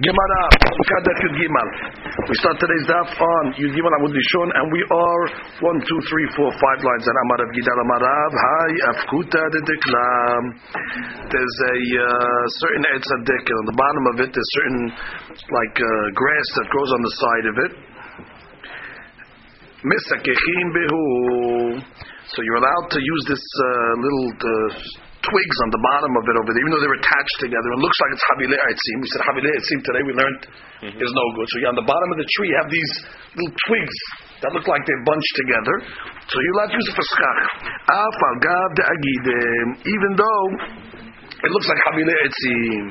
Gemara, Sukkah Yud Gimal. We start today's daf on Yud Gimal Amud and we are one, two, three, four, five lines on Amar of Gidal Amarav. Hi, Afkuta de Deklam. There's a uh, certain etzadik, and on the bottom of it, there's certain like uh, grass that grows on the side of it. Misakechim behu. So you're allowed to use this uh, little. Uh, twigs on the bottom of it over there, even though they're attached together. It looks like it's habile etzim. We said habile etzim today. We learned mm-hmm. is no good. So yeah, on the bottom of the tree, you have these little twigs that look like they're bunched together. So you're allowed to use it for schach. Even though it looks like Habile Etzim.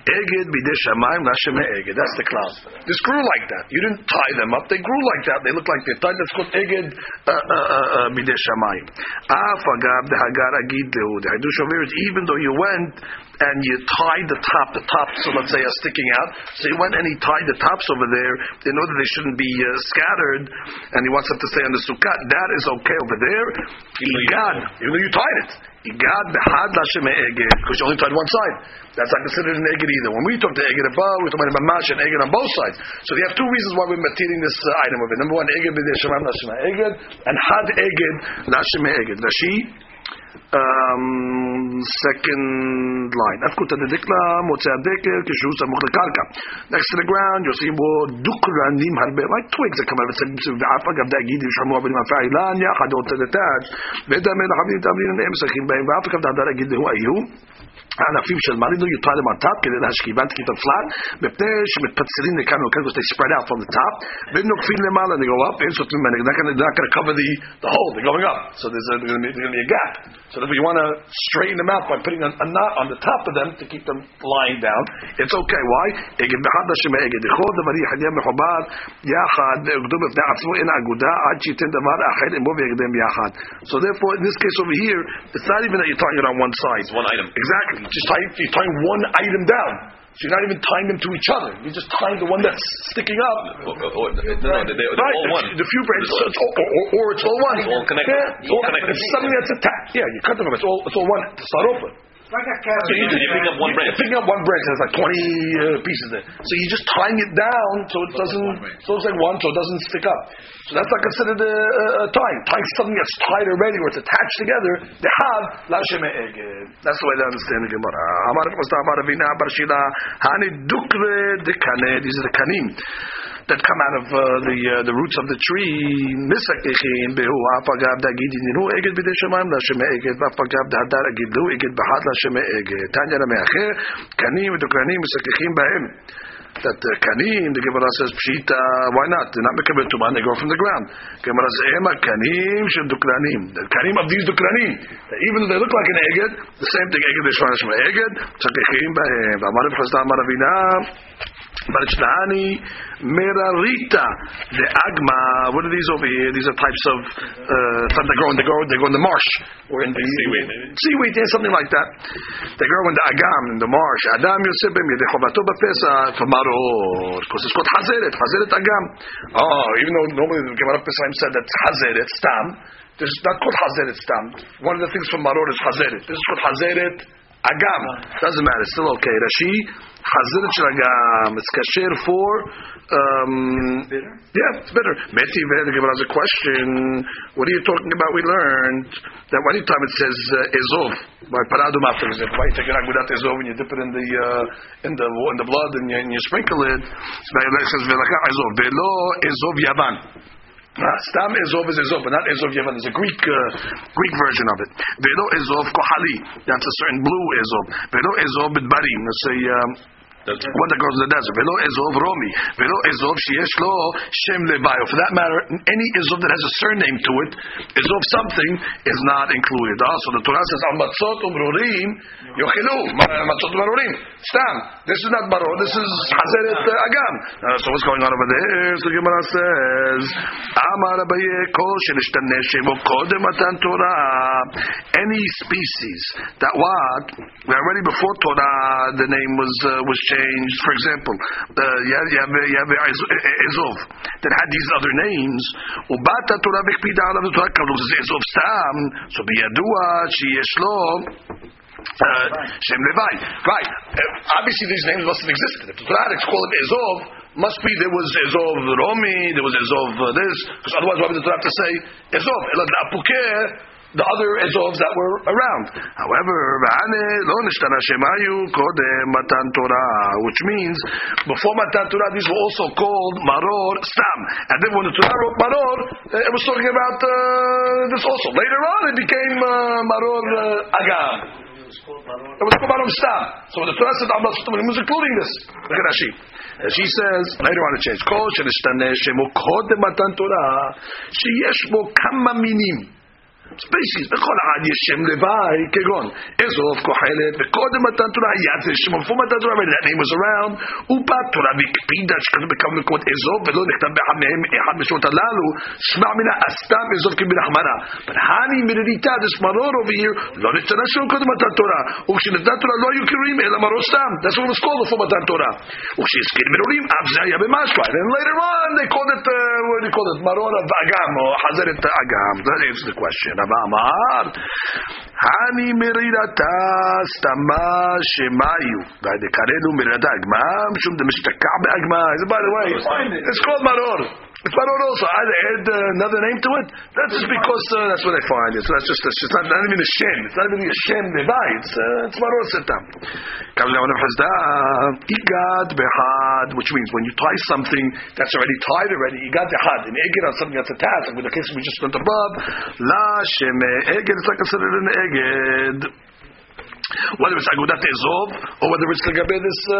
Eged bidei shamayim lashem eged. That's the cloud. This grew like that. You didn't tie them up. They grew like that. They look like they're tied. That's called eged uh, uh, uh. Af agab de hagar agid lehu. The hadush over is even though you went and you tied the top, the tops, so let's say, are sticking out. So he went and he tied the tops over there in order they shouldn't be uh, scattered, and he wants them to stay on the sukkah. That is okay over there. Even though you tied it. Igad behad lashem because you only tied one side. That's not considered an eged either. When we talk to eged above, we're talking about mamash and eged on both sides. So we have two reasons why we're matering this uh, item of it. Number one, eged b'dei shemam lashem eged, and had eged lashem eged. Rashi um, second line. Afkuta de dikla, motzei adeker, kishu samuch lekarka. Next to the ground, you'll see more dukranim harbe, like twigs that come out. It says, v'afa gav da'gid, yishamu abenim afa'ilan, yachad ot tetach, v'edam el achavim tamrin, הם משחקים בהם, ואף אחד דעדה להגיד, הוא היו. הענפים של מרינו, you tie them on top כדי להשכיבם, to keep them flat, מפני שמתפצלים לכאן ולכאן, because they spread out from the top, ונוקפים למעלה, they go up, אין סותמים, they're not going to cover the, the hole, they're going up, so there's going to be a gap. So if you want to straighten them out by putting a, a knot on the top of them to keep them lying down, it's okay. Why? So therefore, in this case over here, it's not even that you're tying it on one side. It's one item. Exactly. Just tying, you're tying one item down. So you're not even tying them to each other. You're just tying the one that's sticking up. Or, or, no, no, they're, they're right. all one. The few branches, so it's all, or, or, or, it's all one. It's all connected. Yeah, all connected. It's something that's attached. Yeah, you cut them up. It's all, it's all one to start off with. Like a carrot. So you, you pick up one branch. You're picking up one branch, there's like 20 uh, pieces there. So you're just tying it down so it doesn't, so it's like one, so it doesn't stick up. So that's not considered a, a, a tying. Tying something that's tied already or it's attached together, they have lashem That's the way they understand the Gemara. Amar Amar Avina Bar Shila Hani Dukre de Kane. These are the kanim that come out of uh, the uh, the roots of the tree. That the kanim, the Gemara says pshita. Why not? They're not mekabel tuman. They grow from the ground. Gemara says ema kanim dukranim. The kanim of these dukranim, even though they look like an eged, the same thing b'hem. Avina. Barichlani merarita the agma. What are these over here? These are types of uh, that grow in the grow they grow in the marsh or in the seaweed. Seaweed, yeah, something like that. They grow in the agam in the marsh. Adam yosebem yedechovato b'pesach for maror because it's called hazeret. Hazeret agam. Oh, even though normally the Gemara Pesachim said that hazeret stam. This is not called hazeret stam. One of the things from maror is hazeret. This is called hazeret agam. Doesn't matter. It's still okay. Rashi shel agam. It's kasher for. Um, bitter? Yeah, it's bitter. Meti the Gemara has a question. What are you talking about? We learned that one time it says uh, ezov by paradum after ezov. Why you take an agudat ezov and you dip it in the uh, in the in the blood and you, and you sprinkle it? It says velaka ezov. Velo ezov yavan. Stam Ezov is Ezov, but not Ezov Yevan. There's a Greek uh, Greek version of it. Velo Ezov Kohali. That's a certain blue Ezov. Velo Ezov Bidbarim. Let's say. Um, one that goes in the desert. Velo ezov romi. Velo ezov sheyesh lo shem. For that matter, any ezov that has a surname to it, ezov something, is not included. Also, the Torah says, amatzot umrurim yochilu. Amatzot umrurim. Stam. This is not maror. This is hazeret uh, agam. Uh, so what's going on over there? So Gemara says, Amar abaye kol shenishtaneh shemo kodem matan Torah. Any species that what? Already before Torah, the name was uh, was changed. For example, uh, have, Ezov that had these other names. Ubata Torah v'kpida alav Torah kavlu Ezov stam. So sheyesh lo Uh, Shem Levi. Right. Uh, obviously, these names must have existed. If the Torah call him Ezov, must be there was Ezov Romi, there was Ezov uh, this, because otherwise, why would the Torah have to say Ezov? the other Ezovs that were around. However, which means before Matan Torah, these were also called Maror Stam. And then when the Torah wrote Maror, eh, it was talking about uh, this also. Later on, it became uh, Maror uh, Agam. It was called Maror Stam. So the Torah said, Allah it was including this. Look at Rashi. And she says, later on it changed. Kol shenishtaneh shemo kodem Matan Torah, sheyesh bo kama minim species. בכל אחד יש שם לוואי, כגון אזוב, כוחלת, וקודם מתן תורה היה זה שם, before מתן תורה, when that name was around, הוא בא תורה והקפידה שכתוב בכמה מקומות אזוב, ולא נכתב באחד מהם, אחד מהשמות הללו, שמע מן הסתם אזוב כמלחמנה. But הני מרדיתה, this maror over here, לא נתנה שם קודם מתן תורה, וכשנתן תורה לא היו קוראים אלא מרור סתם. That's what it was called before מתן תורה. וכשהזכיר מרורים, אף זה היה במשמע. And later on, they called it, uh, what do you call it, maror אגם, או חזרת אגם. That answers the question. ואמר, הני מרירתה סתמה שמאיו, ודקרנו מרירתה אגמה, משום דמשתקע באגמה. By the way, it's called maror. It's maror also. I add uh, another name to it. That's just because uh, that's what they find it. So that's just it's not, not even a shem. It's not even a shem nebai. It's uh, it's maror setam. Igad behad, which means when you tie something that's already tied already, igad behad. In eged on something that's attached, like with the case we just went above, la shem eged. It's not considered an eged whether it's agudat ezov or whether it's legabe this uh,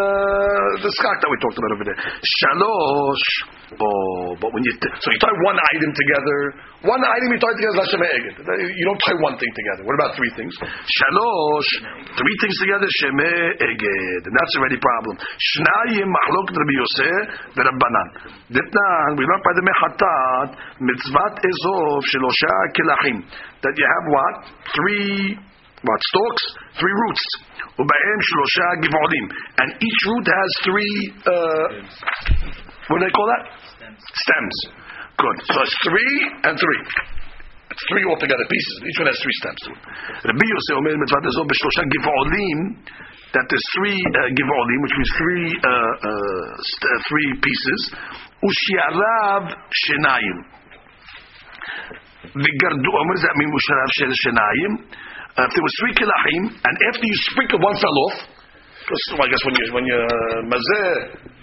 the skak that we talked about over there. Shalosh. Oh, but when you t- so you tie one item together, one item you tie together is eged. You don't tie one thing together. What about three things? Shalosh, three things together sheme eged, and that's already a problem. Shnayim machlok Rabbi Yosef v'Rabbanan. Ditnan we learned by the mechatat mitzvat ezov shelosha kelachim that you have what three what stalks? Three roots. Ubaim shlosha givolim, and each root has three. Uh, what do they call that? Stems. Stems. Good. So it's three and three. It's three altogether pieces. Each one has three stems. Rabbi Yosef Omer mitzvah b'shlosha givolim. That there's three uh, givolim, which means three uh, uh, st- three pieces. Ushiarav shenayim. What does that mean? Ushiarav shenayim. Uh, if there was three kilahim, and after you sprinkle, one fell off. Because well, I guess when you when you uh, mazeh,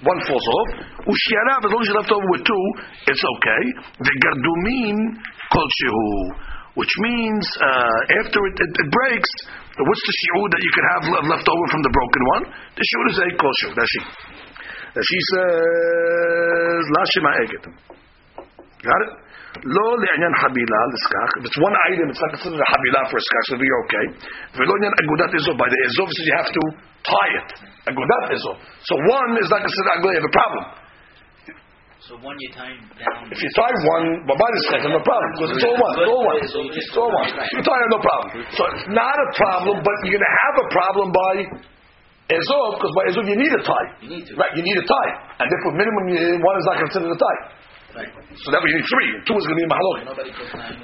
one falls off. Ushiarav, as long as you left over with two, it's okay. The gardumin shehu, which means uh, after it, it, it, breaks, what's the shi'ud that you could have left over from the broken one? The shi'ud is a kol. That's she. That she says lashima eget. Got it? Lo le'anyan habila l'skach. If it's one item, it's not considered a habila for a skach, so you're okay. V'lo le'anyan agudat ezov. By the ezov says you have to tie it. Agudat ezov. So one is not considered agudat. You have a problem. So one you tie down. If you tie one, but by the second, no problem because it's all one. It's all one. It's all one. You tie it, no problem. So it's not a problem, but you're going to have a problem by Ezov, because by Ezov you need a tie. You need to. Right, you need a tie. And therefore minimum one is not considered a tie. So that you need three. Two is going to be מחלוקת.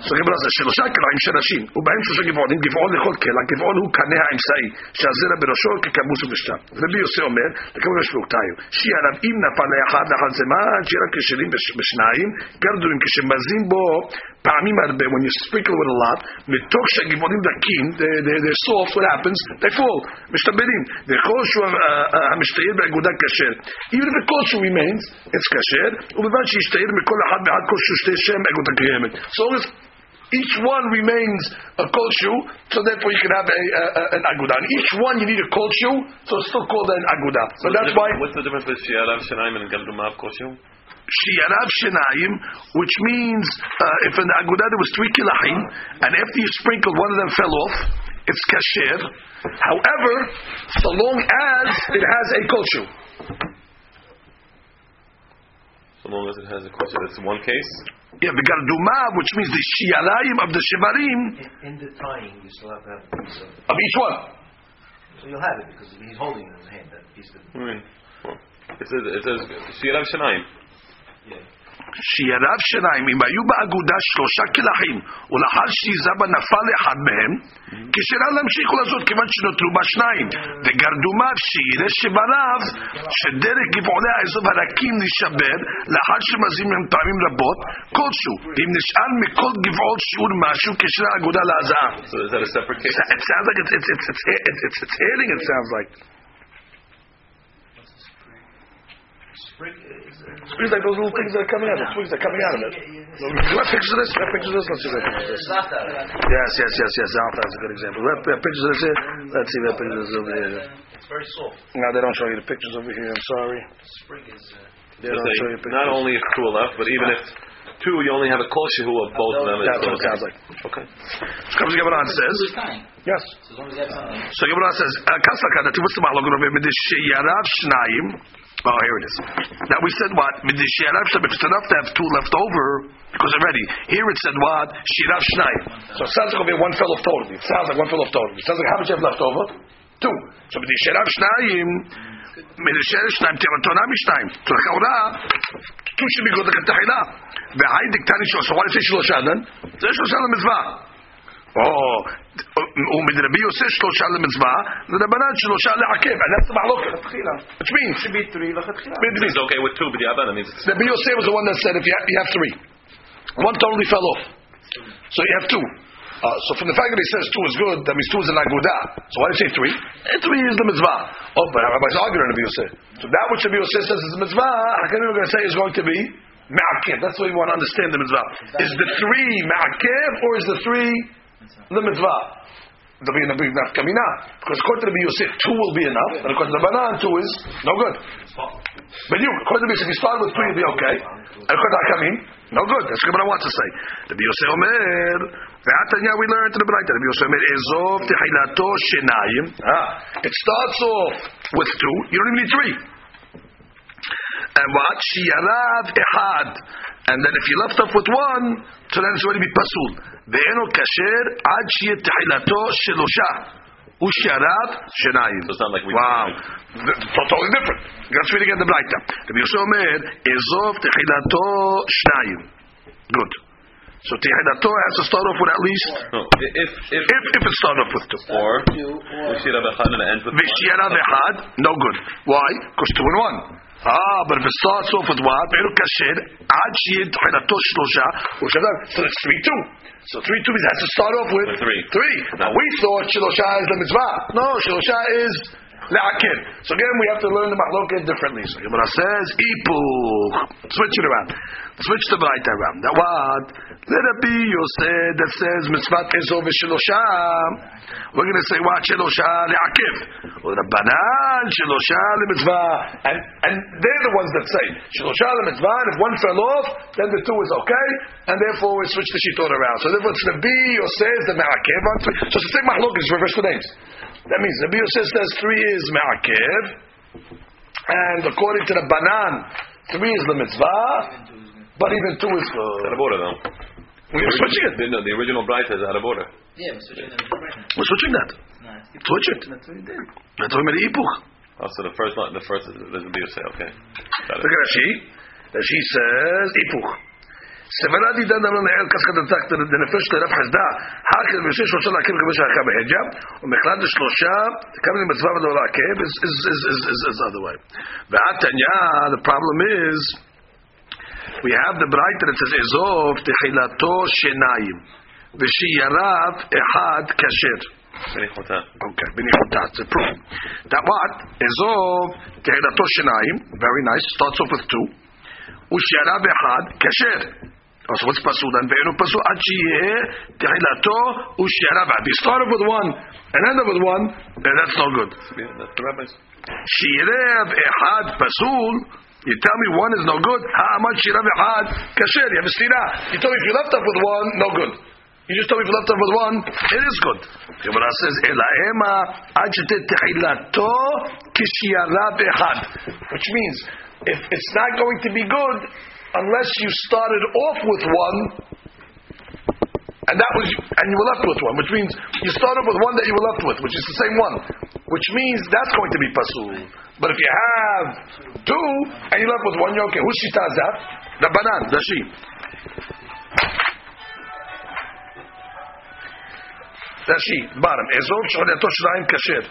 So גמרא זה שלושה קרעים של נשים, ובהם שלושה גבעולים, גבעול לכל קלע, גבעול הוא קנה האמצעי, שהזרע בראשו ככמוס ובשתם. רבי יוסי אומר, לכמה יש פלוגתיו, שיהיה עליו אם נפל לאחד לאחד זמן, שיהיה רק כשלים בשניים, גרדורים כשמזים בו פעמים הרבה, when you sprinkle with a lot, מתוך שהגבעולים דקים, they're soft, what happens? They fall, משתבלים. וכל שהוא המשתעיר באגודה כשר. Even if the remains, it's כשר, ובלבד שישתעיר מכל אחד מעד כלשהו שתי שם אגודה קיימת. So as each one remains a kosher, so therefore you can have a, a, a, an aguda. And each one you need a kosher, so it's still called an aguda. So that's why. What's the difference between shialav shenayim and galdumav kosher? Shiarav Shenayim, which means uh, if an agudah there was three kilahim, and after you sprinkled, one of them fell off, it's kasher. However, so long as it has a kosher. So long as it has a kosher, that's one case. Yeah, the gardumav, which means the shiarayim of the shivarim. In, in the tying, you still have to have a piece of. Of each one. So you'll have it because he's holding in his hand. That piece of. I mean, well, it says it says shialav shenayim. Yeah. שירב שניים, אם היו באגודה שלושה קלחים, ולאחר שיזה בה נפל אחד מהם, כשרה להמשיך ולעשות כיוון שנותרו בה שניים, וגרדומיו שיראה שברב, שדרך גבעולי האזוב הרכים נשבר, לאחר שמזים מהם טעמים רבות, כלשהו, אם נשאר מכל גבעות שיעור משהו, כשרה אגודה להזעה. So is that a separate case? It sounds like it's it's it's Sprig is. Uh, it's like those little things that are coming out. The twigs that are coming out of it. You have pictures of this? You have pictures of this? Let's see if I have pictures of this. Yes, yes, yes, yes. Alpha is a good example. We have, we have pictures of this here. Let's see if we have pictures of this over here. it's very soft. No, they don't show you the pictures over here. I'm sorry. Sprig is. Uh, They don't show you pictures. not only if two are left, but even if two, you only have a kol shehu of both of them. That's what it sounds like. Okay. So comes the Gemara says, yes. So as long as you have something. So Gemara says, uh, Kasaka, that what's the mahalog of Midish Yarav Shnayim. Oh, here it is. Now we said what? It's enough to have two left over because already here it said what? Shirav Shnai. So it sounds like over one fell off total. It sounds like one fell off total. It sounds like how much you have left over? Two. So with the Shirav Shnaim. So the two should be good like a So why does it say Shilosha then? There's Shilosha on the Mitzvah. או, ומדרבי יוסף שלושה למצווה, ודרבנן שלושה לעכב, and that's the מחלוקת, לכתחילה. which means, should be three lachatchila. It's okay with two, but the Abba, that means it's Rabbi Yosef was the one that said if you have, you have three. One totally fell off. So you have two. Uh, so from the fact that he says two is good, that means two is an aguda. So why do you say three? And three is the mitzvah. Oh, but Rabbi's arguing Rabbi Yosef. So that which Rabbi Yosef says is the mitzvah, how can we going to say is going to be ma'akev? That's what we want to understand the mitzvah. Is the three ma'akev or is the three the mitzvah? There'll be enough big nafkamina. Because according to Rabbi Yosef, two will be enough, and according to the Banan, two is no good. But you, according to Yosef, you start with three, you'll be okay. And according to Hakamim, no good. That's what I want to say. Rabbi Yosef Omer, Ve'atanya we learned in the Braita. Rabbi Yosef Omer, Ezov tehilato shenayim. Ah, it starts off with two. You don't even need three. And what? Shiyarav ehad. And then if you left off with one, so then it's already be pasul. Kasher ad shiyat tehilato shelosha. Usharav shenayim. So it's not like Wow. Totally different. Let's read again the Braita. Rabbi Yosef Omer, Ezov tehilato shnayim. Good. So tehilato has to start off with at least, no. If if if, if it started off with two. or Two or we should have a chad and it ends with one. V'shiyarav ehad, no good. Why? Because two and one. Ah, but if it starts off with what? Ve'enu kasher ad shiyat tehilato shlosha. Usharav. So it's three two. So three two means it has to start off with With three. Three. Now we thought shlosha is the mitzvah. No, shlosha is le'akid. So again, we have to learn the mahloket differently. So Gemara says ipuch. Switch it around. Switch the right around. That what? Let it be Yosef that says mitzvah ezov v'shlosha. We're going to say what shlosha le'akid. Or the banan shlosha le'mitzvah. And and they're the ones that say shlosha le'mitzvah. And if one fell off, then the two is okay. And therefore we switch the shitot around. So therefore it's Rabbi Yosef the three. So it's the same mahlok is reverse the names. That means Rabbi Yosef says three is me'akev. And according to the banan, three is the mitzvah. But even two is It's out of good. order though. We're switching it. The, no, the original Braita is out of order. Yeah, we're switching them to different. We're switching that. Nice. Switch it. That's what we did. That's what we made ipuch. Oh, so the first one, the first is the Rabbi Yosef. Okay. Got Look it. at Rashi. Rashi says ipuch. סברה דידן אמר לעיל כסך דתק דנפש לרב חסדה חכר ויושב שלושה לעכב כבש העכה בהג'ב ומכלל לשלושה כמה למצווה ולא לעכב is, is, is, is, is, is other way ועד תניא the problem is we have the bright that says Ezov techilato shenayim v'shiyarav ehad kasher. Okay, benichutat. It's a proof that what Ezov techilato shenayim. Very nice. Starts off with two. Ushiyarav ehad kasher. Oh, so what's pasul then? Ve'enu pasul Achiyeh sheyeh techilato ushiyarav. You off with one and end up with one, and that's not good. Shirev ehad pasul you tell me one is no good. Ha'amad shirev echad kasher. You have a stira. You told me if you left off with one, no good. You just told me if you left off with one, it is good. The Gemara says, Elaema echad. Which means, if it's not going to be good unless you started off with one, and that was, and you were left with one, which means you started with one that you were left with, which is the same one. which means that's going to be pasul. But if you have two and you left with one yoke, whose shita is that? The banan, the sheep. רש"י, bottom, אזוב שחולייתו שניים כשר,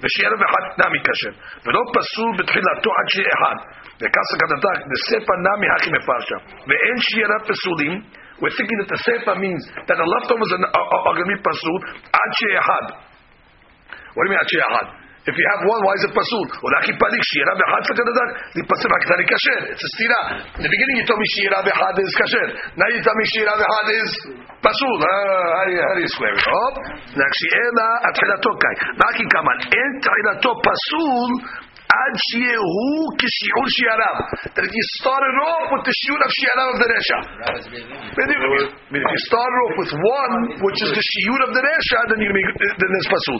ושיערב אחד נמי כשר, ולא פסול בתחילתו עד שיהיה אחד, וכסה כדתה, דספא נמי הכי מפרשה, ואין שיערה פסולים, we're thinking that the sepa means that the leftovers are, are, are going to be pasul ad. What do you mean ad she'ehad? If you have one, why is it pasul? Bechad lekadadak lipasim haktani kasher. It's a stira. In the beginning you told me shira bechad is kasher. Now you tell me shira bechad is pasul. Uh, how, do you, how do you square it up? Nakshiela atchilato kai. Naki kaman en tchilato pasul ad shehu kishiul shiarav. That if you started off with the shiur of shiarav of the resha. Rabbis are being I mean, if you started off with one, which is the shiur of the resha, then you then there's pasul.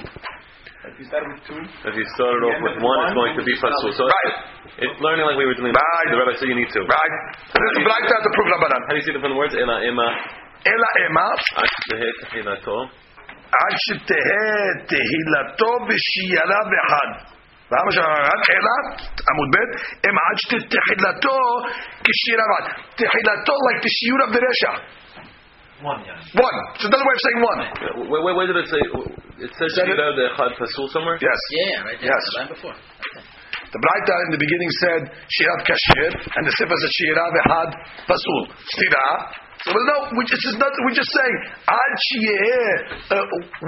If you start with two, If you started off with one, it's going to be pasul. So Right. it's learning like we were doing. Right. The rabbi said you need to. Right? This is like that to prove Rabbanan. How do you see the different words? Ela ema אלא אמה, ashtehet tchilato. עד שתהא תהילתו בשיירה באחד. למה שאמרת? אלא, עמוד ב', הם עד שתהילתו כשיירה באחד. תהילתו like the שיעור of the רשע. one, yeah. One. It's another way of saying one. Where, where, where did it say? It says Said it? shira the echad pasul somewhere. Yes. Yeah, right there. Yes. The line before. The Braita in the beginning said Shirat Kashir, and the Sifra said Shira Vehad Pasul. Stira. so well, no, we just, not, we're just saying Ad uh,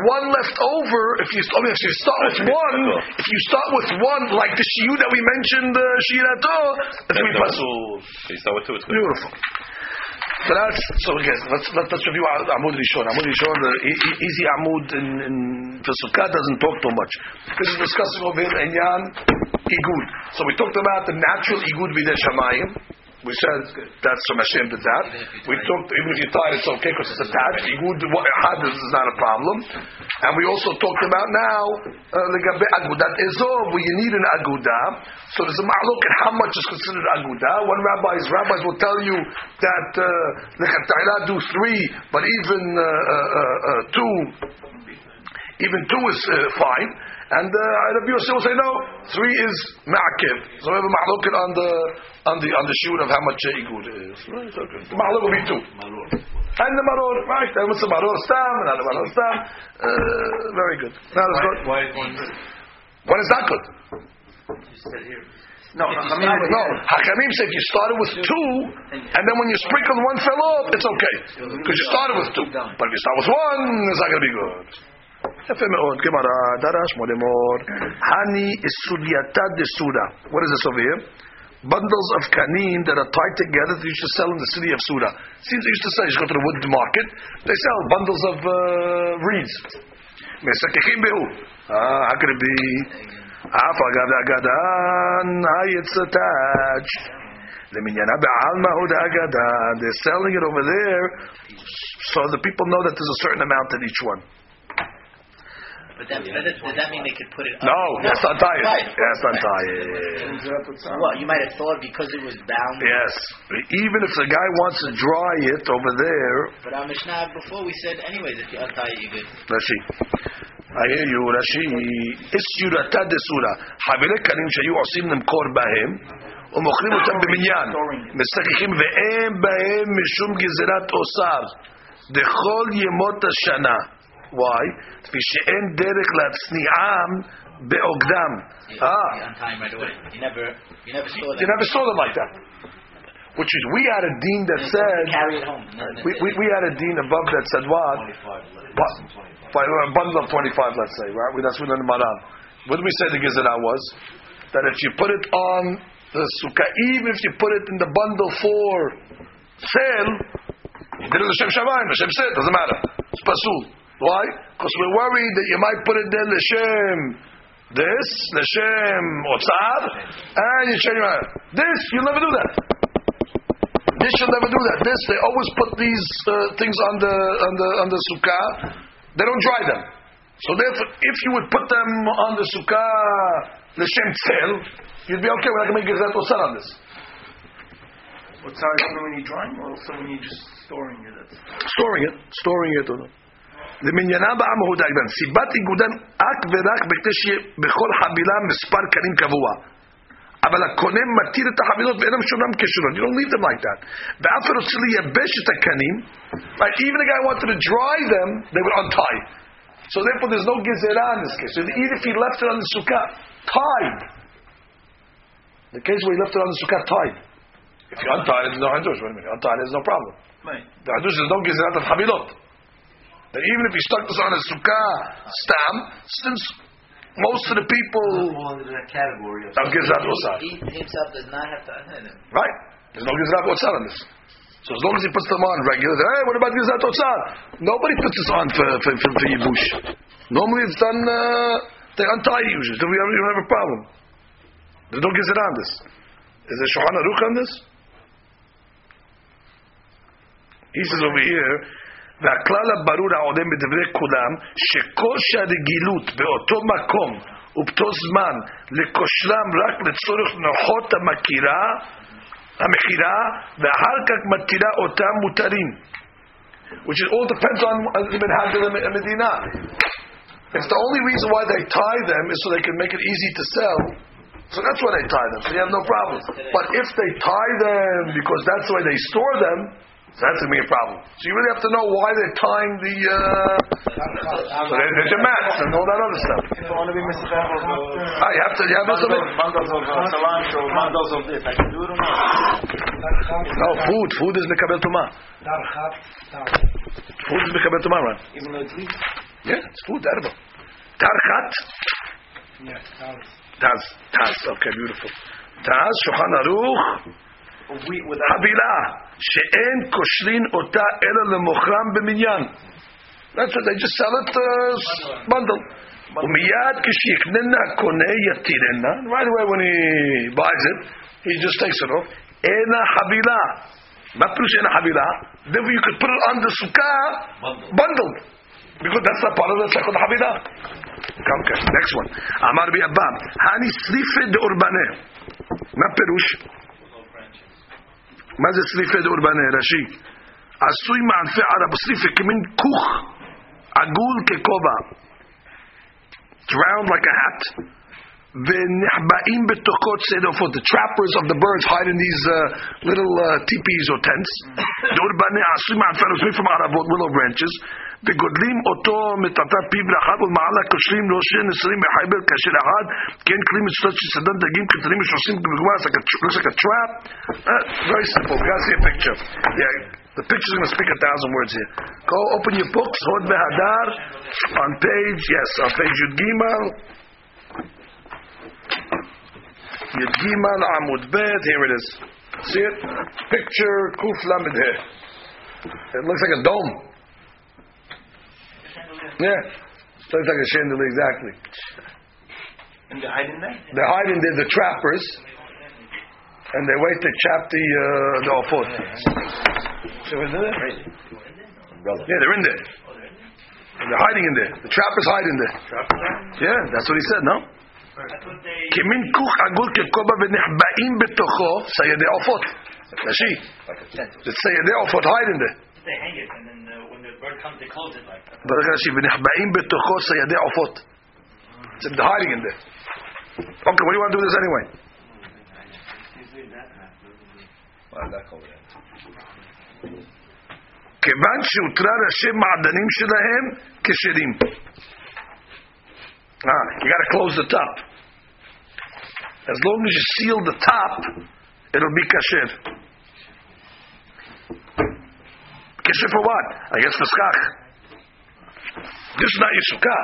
one left over. If you, I mean, if you start with one, if you start with one, like the Shiyu that we mentioned, uh, Shirato, going to be Pasul. You start with two. It's good. Beautiful. So that's so again. Let's let, let's review Amud Rishon. Amud Rishon, the easy Amud in, in for Sukkah doesn't talk too much. This is discussing over here Enyan Igud. So we talked about the natural Igud Bidei Shamayim. We said that's from Hashem did that. We talked even if you tie it, it's okay because it's attached. Igud this is not a problem. And we also talked about now uh, legabe Agudat Ezov where you need an Agudah. So there's a ma'luk at how much is considered Agudah. One rabbis rabbis will tell you that uh, do three, but even uh, uh, uh, uh, two even two is uh, fine. And uh, Rabbi Yosef will say no, three is ma'akiv. So we have a ma'lukin on the on the on the shoot of how much uh, igud is. Right, it's okay. The ma'luk will be two. And the maror, right? Then what's the maror stam and the maror stam? Uh, very good. Now let's go. Why is one good? What is that good? You said here. No, no. Hakamim said you started with two, and then when you sprinkled one fell off, it's okay because you started with two. But if you start with one, it's not going to be good. יפה מאוד, גמרא, דרש מודמור, הני סולייתא דסודה. What is this over here? Bundles of kanim that are tied together that you should sell in the city of Sura. Seems they used to sell, you should go to the wood market, they sell bundles of uh, reeds. משככים בהו. אה, הקרבי. אף אגב דאגדן, it's attached. למניינה בעלמא הוא דאגדן. They're selling it over there, so the people know that there's a certain amount in each one. But that, that, does that mean they could put it up? No, that's not tired. Right. That's not tired. Well, you might have thought because it was bound. Yes. Even if the guy wants to dry it over there, But our Mishnah before we said, anyways, if you untie it, you're good. רש"י. I hear you, רש"י. איסורתא דסורא. חבילי כלים שהיו עושים למכור בהם, ומוכרים אותם במניין. משחקים ואין בהם משום גזירת אוסר. דכל ימות השנה. Why? כפי שאין דרך להצניעם בעוגדם. You, Ah. you untie him right away. You never, you never saw that. You never saw them like that. Which is, we had a dean that You said, carry it home. No, no, we, we, we had a dean above that said what? What? By a bundle of 25, let's say, right? We- That's what the Maran. What did we say the Gizana was? That if you put it on the sukkah, even if you put it in the bundle for sale, you did it L'Shem Shamayim, L'Shem said, doesn't matter. It's pasul. Why? Because we're worried that you might put it there L'Shem this, L'Shem Otzar, and you change your mind. This, you'll never do that. This should never do that. This they always put these uh, things on the on the on the sukkah. They don't dry them. So therefore, if you would put them on the sukkah l'shem tzel, you'd be okay. We're not going to make gezat osar on this. What's how it's when you're drying or also when you're just storing it? Storing it, storing it. Or not. למניינם בעם הוא דאגדן. סיבת איגודן אך ורק בכדי שיהיה בכל חבילה מספר קנים קבוע. אבל הקונה מתיר את החבילות ואין להם שונם כשונות. You don't leave them like that. ואף אחד רוצה לייבש את הקנים, right? even a guy wanted to dry them, they would untie. So therefore there's no gezerah in this case. So even if he left it on the sukkah, tied. The case where he left it on the sukkah, tied. If you untie it, there's no hadush. Wait a minute, you untie it, there's no problem. Right. The hadush is no gezerah of chabilot. That even if he stuck this on a sukkah stam, since most of the people Fall into that category of. of gezerah osar, He himself does not have to unhand him. right? There's no gezerah osar on this. So as long as he puts them on regular, hey, what about gezerah osar? Nobody puts this on for for for, for yibush. Normally it's done. Uh, they untie usually. So we don't, have a problem. There's no gezerah on this. Is there Shulchan Aruch on this? He says over here, והכלל הברור העולה מדברי כולם, שכושר הרגילות באותו מקום ובאותו זמן לקושרם רק לצורך נוחות המכירה, המכירה, ואחר כך מתירה אותם מותרים. Which is all depends on the Medina. If the only reason why they tie them is so they can make it easy to sell, so that's why they tie them. So you have no problem. But if they tie them because that's the way they store them, so that's gonna be a problem. So you really have to know why they're tying the. Uh, so they, your mats and all that other stuff. want to be. Ah, you have to. You have to bundles of cilantro, bundles of this. I can do it or not? No food. Food is mekabel tuma. Food is mekabel tuma, right? Even though it's leaf. Yeah, it's food, edible. Tarchat. Yes. Taz. Taz. Okay, beautiful. Taz, Shulchan Aruch. Of wheat without. חבילה שאין קושרין אותה אלא למוכרם במניין. That's what they just sell it uh, bundle. ומיד כשיקננה הקונה יתירנה, right away when he buys it, he just takes it off. אין החבילה. מה פירוש אין החבילה? Therefore you could put it on the sukkah bundled. Because that's not part of the second חבילה. Come, okay, next one. אמר בי אבא, הני סליפה דאורבנה. מה פירוש? מה זה סליפה דאורבנה, רש"י? עשוי מענפי ערב, סליפה כמין כוך עגול ככובע. It's round like a hat. ונחבאים בתוכו צד עופות. The trappers of the birds hide in these uh, little uh, teepees or tents. דאורבנה עשוי מענפי ערב, made from ערבות, willow branches. וגודלים אותו מטאטא פיו רחב ולמעלה קושרים לו שן עשרים בחייבר כאשר אחד כן כלי מצוות שסדן דגים קטנים ושעושים בגמר looks like a trap uh, very simple you gotta see a picture yeah the picture's going to speak a thousand words here go open your books Hod Behadar on page yes on page Yud Gimal Yud Gimal Amud Bet here it is see it picture Kuf Lamed He it looks like a dome yeah. it Looks like a chandelier, exactly. And they're hiding there? They're hiding there, the trappers, and they wait to chop the uh, the offot. So is it? Yeah, they're in there. And they're hiding in there. The trappers hide in there. Yeah, that's what he said, no? כמין כוך עגול ככובע ונחבאים בתוכו סיידי עופות. רש"י. The סיידי עופות hide in there. They hang it, and then uh, when the bird comes, they close it like that. but look at רש"י, ונחבאים בתוכו סיידי עופות. So they're hiding in there. Okay, what do you want to do with this anyway? כיוון שהותרה ראשי מעדנים שלהם כשרים. Ah, you got to close the top. As long as you seal the top, it'll be kasher. Kasher for what? I guess for skach. This is not your sukkah.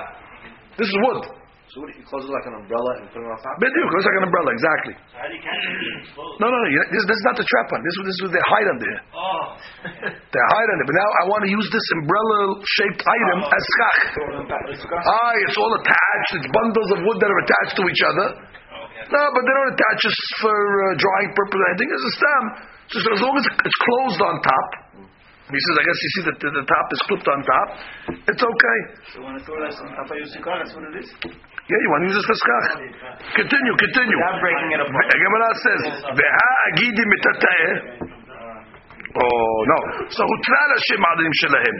This is wood. So what, you close it like an umbrella and put it on top? Bediuk, looks like an umbrella, exactly. So how do you catch it? No, no, no. you- This, this is not the trap one. This, is- this is they hide under it. Oh. They hide under it. But now I want to use this umbrella-shaped item as skach. Ah, it's all attached. It's bundles of wood that are attached to each other. No, but they don't attach us for uh, drawing purpose or anything. It's a stem. So, so as long as it's closed on top, he says, I guess you see that the, the top is clipped on top. It's okay. So when I throw that on top of your cigar, that's what it is? Yeah, you want to use this for skach. Continue, continue. Without breaking it apart. The Gemara says, "Veha agidi mitata'eh." Oh no. So hutral Hashem adim shelahem,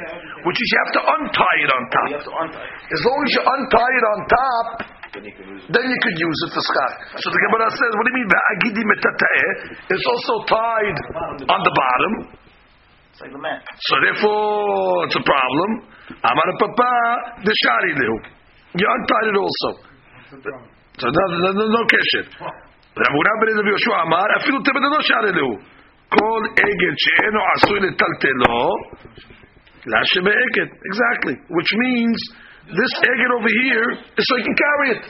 which is you have to untie it on top. have to untie. As long as you untie it on top, Then you can use it. then you could use it for schach. So the Gemara says, what do you mean? Va'agidi metata'eh It's also tied on the bottom. It's like the mat. So therefore, it's a problem. Amar papa the shari lehu. You untied it also. So no, no, no, no kesher. Rav Huna ben Rav Yoshua Amar afilu tebed lo shari lehu. Kol eged she'eno asui letaltelo la shebe eged. Exactly. Which means this eged over here is so he can carry it.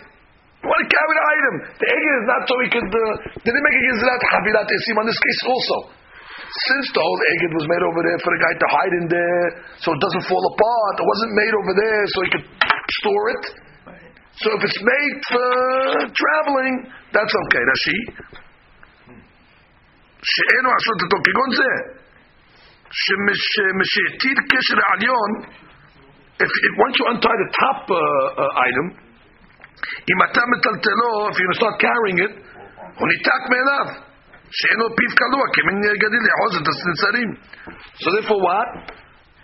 You want to carry the item. The eged is not so he could. Uh, did he make a gizrat habilat esim on this case also? Since the whole eged was made over there for the guy to hide in there, so it doesn't fall apart. It wasn't made over there so he could store it. So if it's made for traveling, that's okay. Rashi. שאינו עשות אותו כגון זה, שמשהתיר קשר העליון, if, if once you untie the top uh, uh, item, אם אתה מטלטלו, if you start carrying it, הוא ניתק מאליו, She'eno piv. So therefore what?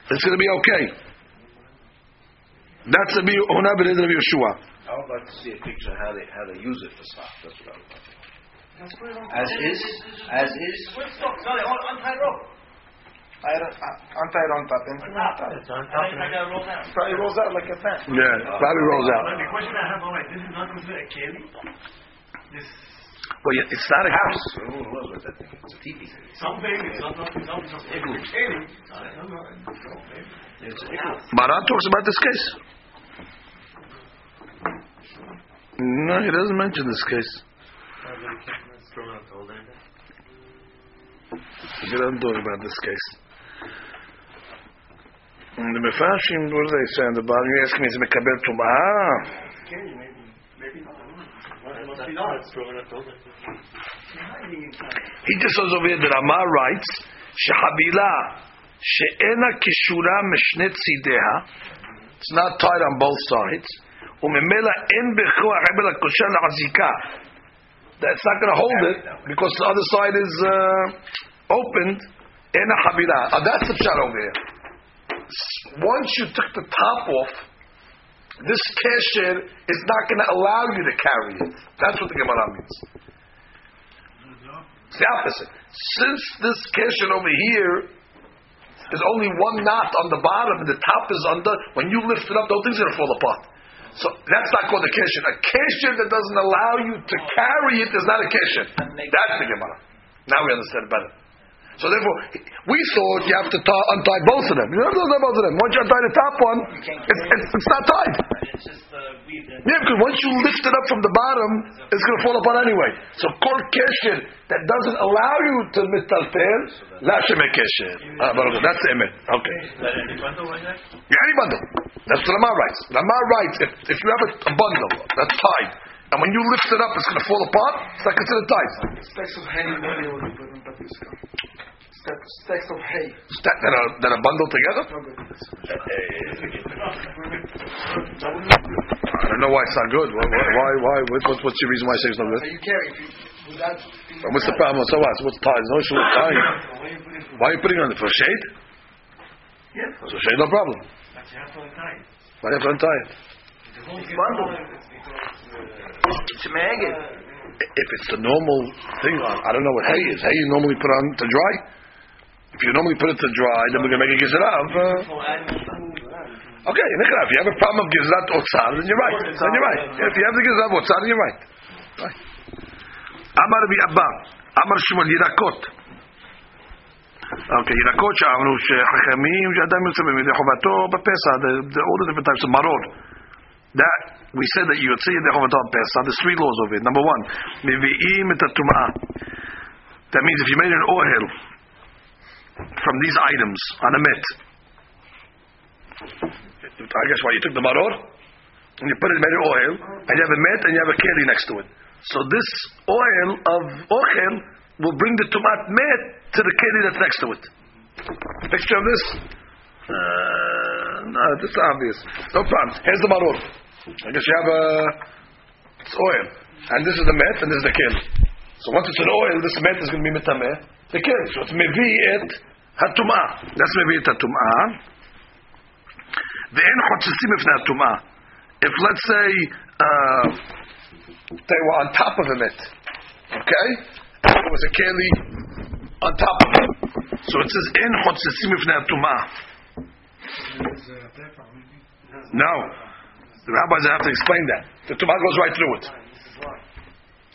It's going to be okay. That's Rabbi Huna ben Yeshua. I would like to see a picture how they, how they use it for stock. That's what I would like as is, as is. Which they're all untied rope. I untied on uh, top. Then it's on top. It's on top. It rolls out. Probably rolls out like a fan. Yeah, uh, probably rolls out. The question I have, all right, this is not considered a keli. Well, it's not a house. I don't know what it was with that thing. It's a teepee. some baby, some some some some igloo. Keli. I don't know. A igloo. Maran talks about this case. No, he doesn't mention this case. He doesn't talk about this case. And the Mefashim, what do they say on the bottom? You ask me, is it Mekabel Tum'ah? He just says over here that Amar writes, Shehabila, she'ena kishura meshne tzideha. It's not tied on both sides. Umemela en bechu ha'ebel ha'kosher la'azika. That's not going to hold it because the other side is uh, opened. Ena habila. Oh, that's the shot over here. Once you took the top off, this kesher is not going to allow you to carry it. That's what the Gemara means. It's the opposite. Since this kesher over here is only one knot on the bottom and the top is under, when you lift it up, the whole thing's going to fall apart. So that's not called a kesher. A kesher that doesn't allow you to carry it is not a kesher. That's the Gemara. Now we understand better. So therefore, we thought you have to tie, untie both of them. You don't have to untie both of them. Once you untie the top one, it's, it's, it's not tied. It's just uh, weave that. Yeah, because once you lift it up from the bottom, it's going to fall apart anyway. So kol kesher that doesn't allow you to mitaltel, la sheme kesher. Ah, That's the emet. Okay. Yeah, any bundle. That's what Lamar writes. Lamar writes if, if you have a, a bundle that's tied, and when you lift it up, it's going to fall apart. It's not considered tied. Stacks of hay. What do you put in Batiska? Stacks of hay. Stack that are that are bundled together. I don't know why it's not good. Why? Why? why what, what, what's your reason why you say it's not good? So you carry without. What's the problem? So what? What's tied? There's no issue with tying. Why are you putting it on it for shade? Yeah. So shade, no problem. But you have to untie it. Why do you have to untie it? Bundle. Shemagid. If it's the normal thing, I I don't know what hay is. Hay you normally put on to dry. If you normally put it to dry, then we're gonna make a gizrav. Uh, okay, Nikhla, if you have a problem of gizrat otzar, then you're right. Then you're right. If you have the gizrat otzar, then you're right. Right. Amar bi Abba, Amar Shmuel Yirakot. Okay, ירקות שאמרנו שחכמים שאדם יוצא בידי חובתו בפסח, the, the, all the different types of maror. That, we said that יוצא ידי חובתו בפסח, there's three laws of it. Number one, מביאים את הטומאה. That means if you made an oil from these items on a met, I guess why you took the maror, and you put it, made an oil, and you have a met and you have a keli next to it. So this oil of ochel will bring the tumat met to the keli that's next to it. Picture of this? Uh, no, this obvious. No problem. Here's the maror. I guess you have a it's oil, and this is the met, and this is the keli. So once it's an oil, this met is going to be mitameh. The keli. So it's mevi it הטומאה. That's מביא את הטומאה. ואין חוצצים לפני הטומאה. If let's say, uh, they were on top of a met, okay? There was a keli on top of it. So it says, אין חוצצים לפני הטומאה. No. The rabbis have to explain that. The tumah goes right through it.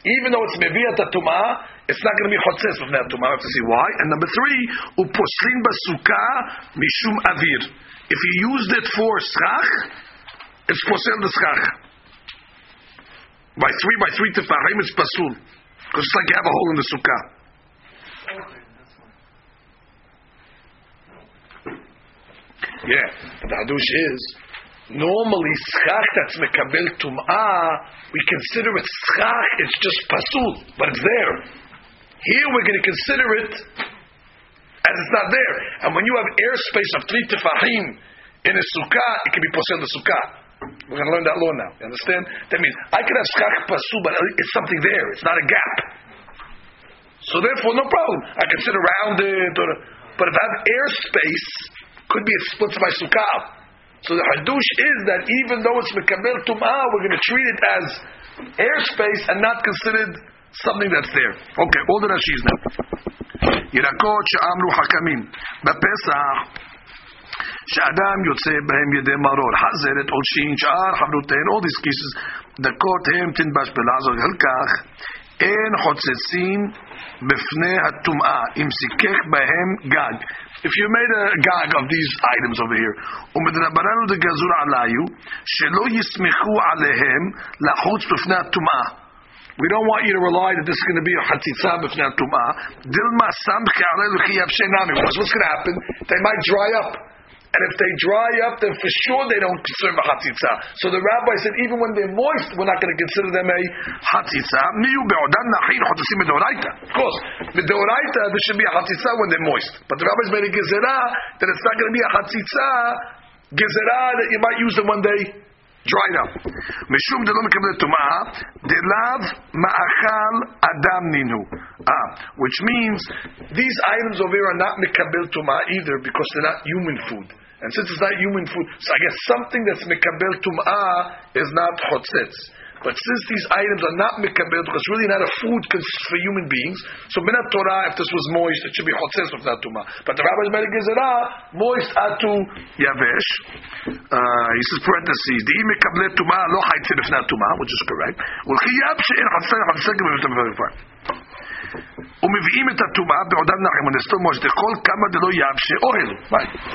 Even though it's meviyat tumah, it's not going to be chotzes that tumah. I have to see why. And number three, uposlin basukah mishum avir. If you used it for schach, it's posel the schach. By three, by three tefahim, it's pasul. Because it's like you have a hole in the sukkah. Yeah, but the hadush is normally schach that's mekabel tum'ah, we consider it schach, it's just pasul, but it's there. Here we're going to consider it as it's not there. And when you have airspace of three tefahim in a sukkah, it can be posel the sukkah. We're going to learn that law now. You understand? That means I could have schach pasul, but it's something there. It's not a gap. So therefore, no problem. I can sit around it, or, but if I have airspace, could be it splits my sukkah. So the hadush is that even though it's mekabel tum'ah, we're going to treat it as airspace and not considered something that's there. Okay, all the Rashis now. ירקות שאמרו חכמים בפסח שאדם יוצא בהם ידי מרור, חזרת, עולשין, שאר חברותיהן, all these cases, דקות הם תנבש בלעזור על כך, אין חוצצים בפני הטומאה, אם סיכך בהם גג. If you made a gag of these items over here, ומדרבננו דגזור עליו, שלא יסמכו עליהם לחוץ בפני הטומאה. We don't want you to rely that this is going to be a chatzitza b'fnei tumah. Dilma samche alelu chiyav shenami. What's going to happen? They might dry up. And if they dry up, then for sure they don't consider a chatzitza. So the rabbi said, even when they're moist, we're not going to consider them a chatzitza. Miyu be'odan nachin chotasim medoraita. Of course, medoraita there should be a chatzitza when they're moist. But the rabbi's made a gezerah that it's not going to be a chatzitza gezerah that you might use them when they dried up. משום דלא מקבל טומאה, דלאו מאכל אדם נינו. Ah, which means these items over here are not מקבל טומאה either because they're not human food. And since it's not human food, so I guess something that's mekabel tum'ah is not chotzetz. But since these items are not mekabel, because it's really not a food for human beings, so minat Torah, if this was moist, it should be chotzes, of not tumah. But the Rabbis made a gezerah, moist atu yavesh. Uh, he says, parentheses, the mikabel tumah lo haitzin, if not tumah, which is correct. Ulchi yab she'en chatzin, chatzin, if. ומביאים את הטומאה בעודם נחם ונסתום מושת כל כמה דלא יבשה אוהל.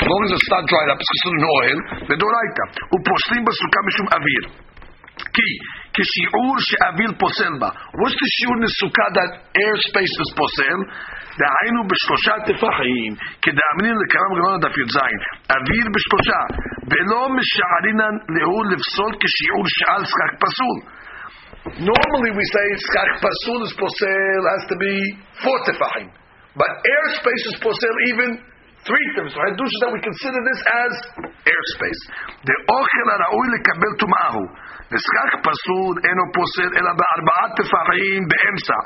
Long as it's not dried up, it's oil, לדאורייתא. ופוסלים בסוכה משום אוויר. כי כשיעור שאוויר פוסל בה. What's the שיעור sukkah that airspace is פוסל? דהיינו בשלושה טפחים, כדאמרין לקרם גלון דף י"ז, אוויר בשלושה, ולא משערינן להוא לפסול כשיעור שעל שחק פסול. Normally we say schach pasul is posel has to be tefachim, but airspace is posel even three times. So hadush that we consider this as airspace. The ochel haraui lekabel tumahu. The schach pasul eno posel ela be'arba'at tefachim be'emsa.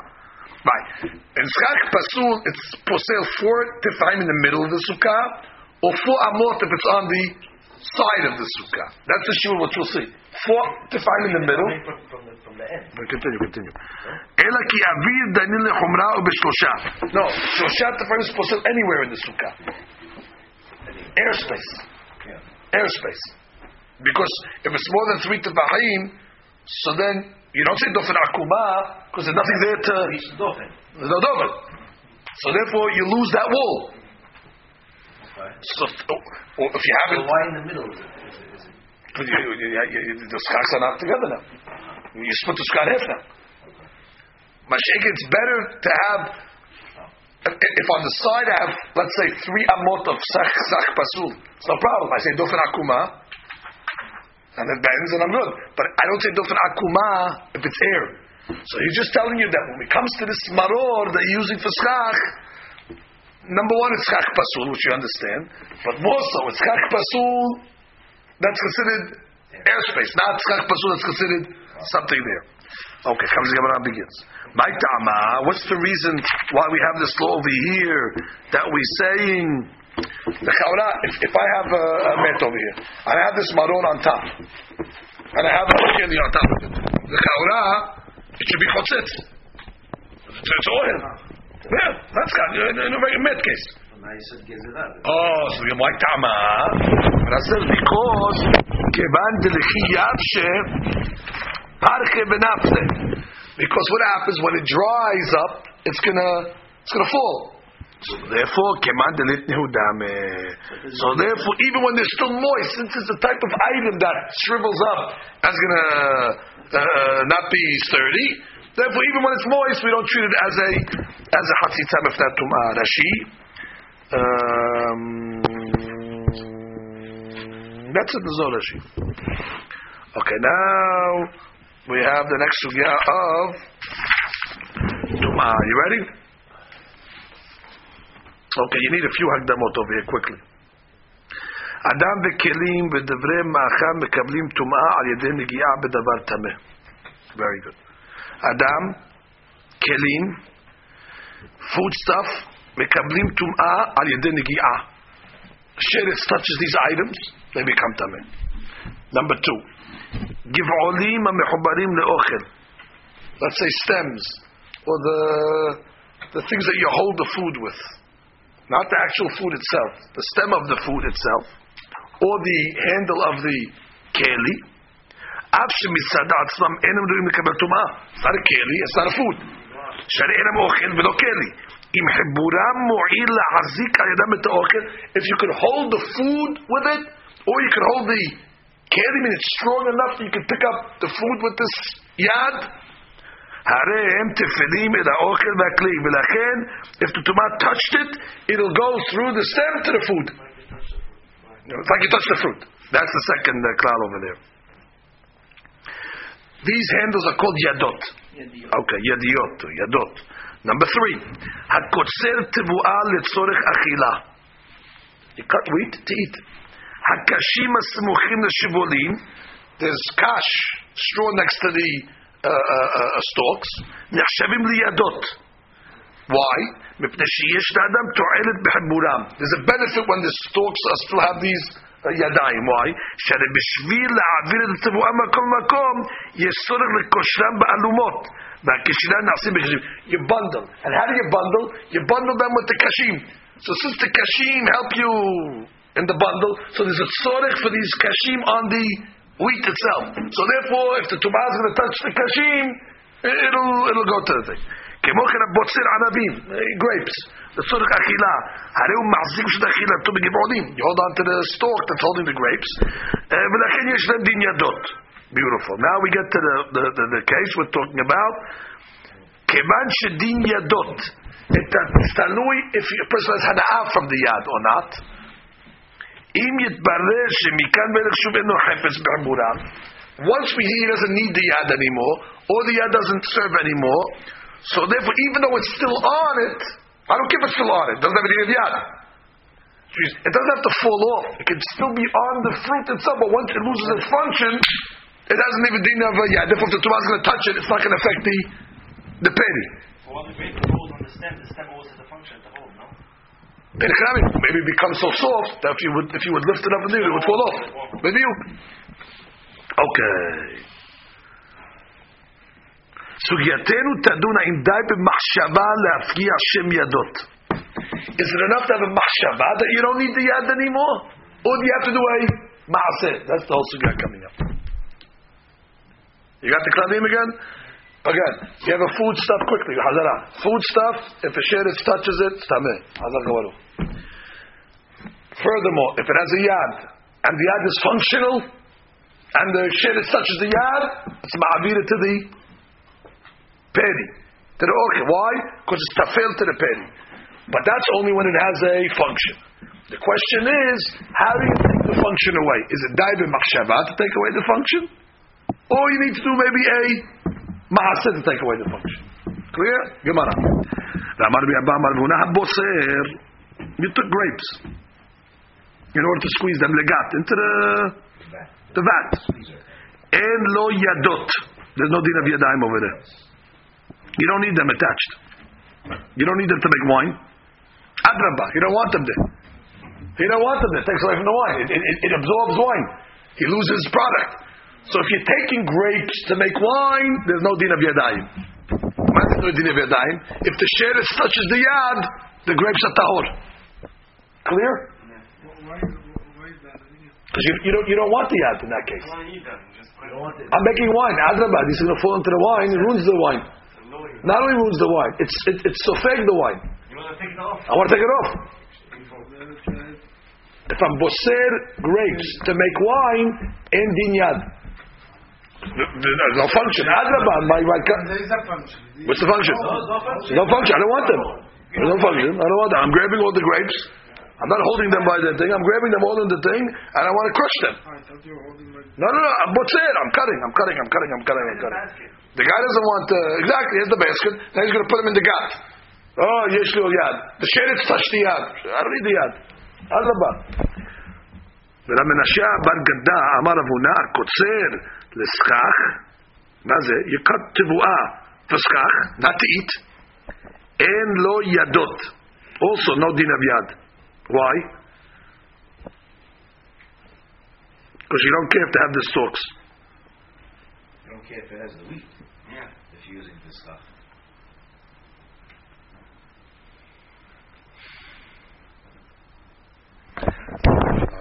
Right. In schach pasul it's posel four tefachim in the middle of the sukkah, or four amot if it's on the side of the sukkah. That's the shiur what you'll see Four tefachim in the middle. Continue, continue. אלא כי אוויר דנים לחומרה ובשלושה. No, שלושה תפרים is posel anywhere in the sukkah. Airspace. Airspace. Because if it's more than three tefachim, so then you don't say dofen akuma because there's nothing there to. There's no dofen. So therefore you lose that wool. So or if you have it, why in the middle? You, the schachs are not together now. You split the schach half now. Mashik, it's better to have, if, if on the side I have, let's say, three amot of sach, sach pasul, it's no problem. I say dofen akuma, and it bends, and I'm good. But I don't say dofen akuma if it's air. So he's just telling you that when it comes to this maror that you're using for schach, number one, it's schach pasul, which you understand, but more so, it's schach pasul that's considered airspace, not schach pasul that's considered something there. Okay, comes the Gemara begins. My Tama, what's the reason why we have this law over here that we're saying the chaura, if, if I have a, a met over here, and I have this maror on top, and I have a candy on top of it. The chaura, it should be chotzitz. It's, it's oil. Yeah, that's got in a met case. Oh, so you like tama? But I said because kevan delechi yavshe parche benafse. Because what happens when it dries up, it's gonna it's gonna fall. So therefore, keman. So therefore, even when they're still moist, since it's a type of item that shrivels up, that's gonna uh, not be sturdy. Therefore, even when it's moist, we don't treat it as a as a hatzitzah if that tumah. Rashi. Um, that's it, the Zohar Rashi. Okay, now we have the next sugya of tumah. You ready? Okay, you need a few הקדמות over here quickly. אדם וכלים ודברי מאכל מקבלים טומאה על ידי נגיעה בדבר טמא. Very good. אדם, כלים, food stuff, מקבלים טומאה על ידי נגיעה. Sheretz touches these items, they become טמא. Number two, גבעולים המחוברים לאוכל. Let's say stems, or the, the things that you hold the food with not the actual food itself, the stem of the food itself, or the handle of the keli. אף שמצד עצמם אינם ראויים לקבל טומאה. It's not a keli, it's not a food. שהרי אינם אוכל ולא כלי. אם חיבורם מועיל להחזיק על ידם את האוכל, if you could hold the food with it, or you could hold the keli, I mean it's strong enough that you can pick up the food with this yad, הרי הם תפלים את האוכל והכלי, ולכן, if the tomat touched it, it'll go through the stem to the food. It's like you touch the fruit. That's the second uh, klal over there. These handles are called yadot. Okay, yadiot, yadot. Number three, הקוצר תבואה לצורך אכילה. You cut wheat to eat. הקשים הסמוכים לשיבולים, there's kash, straw next to the uh, uh, uh, stalks, נחשבים לידות. Why? מפני שיש לאדם תועלת בחיבורם. There's a benefit when the stalks are still have these uh, ידיים. Why? שהרי בשביל להעביר את התבואה ממקום למקום, יש צורך לקושרם באלומות. והקשירה נעשים בקשים. You bundle. And how do you bundle? You bundle them with the kashim. So since the kashim help you in the bundle, so there's a tzorech for these kashim on the wheat itself. So therefore, if the tumah is going to touch the kashim, it'll it'll go to the thing. כמו כן הבוצר ענבים, grapes, לצורך אכילה, הרי הוא מחזיק בשביל אכילתו בגבעונים, you hold on to the stalk that's holding the grapes, ולכן יש להם דין ידות. Beautiful. Now we get to the, the, the, the case we're talking about. כיוון שדין ידות, it's תלוי if a person has הנאה from the yad or not. אם יתברר שמכאן ואילך שוב אינו חפץ בעמורם, once we hear he doesn't need the yad anymore, or the yad doesn't serve anymore, so therefore, even though it's still on it, I don't care if it's still on it, it doesn't have any yad. It doesn't have to fall off. It can still be on the fruit itself, but once it loses its function, it doesn't even din of a yad. Therefore, if the tumah is going to touch it, it's not going to affect the the penny. Well, the grape on the stem, the stem always has a function to hold, no? Maybe it becomes so soft that if you would if you would lift it up and do it, it would fall off. Maybe you. Okay. סוגייתנו תדון האם די במחשבה להפקיע שם ידות. Is it enough to have a מחשבה that you don't need the yad anymore? Or do you have to do a מעשה? That's the whole sugya coming up. You got the kladim again? Again, you have a food stuff quickly, חזרה. Food stuff, if a sheretz touches it, תמה. חזר גמרו. Furthermore, if it has a yad, and the yad is functional, and the sheretz touches the yad, it's ma'avir to the peri. To the orchid. Why? Because it's tafel to the peri. But that's only when it has a function. The question is, how do you take the function away? Is it daib machshava to take away the function? Or you need to do maybe a Maaseh to take away the function. Clear? Gemara. Ramar Abba Boser. You took grapes in order to squeeze them legat into the the vat. And lo yadot. There's no din of yadayim over there. You don't need them attached. You don't need them to make wine. Adraba, you don't want them there. You don't want them there. It takes away from the wine. It, it, it absorbs wine. He loses product. So if you're taking grapes to make wine, there's no din of yadayim. What's no din of yadayim? If the sheretz touches the yad, the grapes are tahor. Clear? Because you, you, don't, you don't want the yad in that case. I'm making wine. Adrabah, this is going to fall into the wine. It ruins the wine. Not only ruins the wine, it's it, it's sofeg the wine. I want to take it off. If I'm boser grapes to make wine, in din yad. There's no function. Adrabah, my, my, There is a function. what's the function? No function. I don't want them. There's no function. I don't want them. I'm grabbing all the grapes. I'm not holding them by the thing. I'm grabbing them all in the thing, and I want to crush them. No, no, no. What's it? I'm cutting. I'm cutting. I'm cutting. I'm cutting. I'm cutting. The guy doesn't want uh, exactly. Here's the basket. Now he's going to put them in the gat. Oh, yeshlu yad. The sheretz touched the yad. I don't need the yad. אדרבה. ולמנשה בר גדה אמר אבונה קוצר לסכך, מה זה? יקד תבואה וסכך, not to eat, אין לו ידות. Also no din of yad why? because you don't care if to have the stalks You don't care if it has the wheat. Yeah. If you're using this stuff.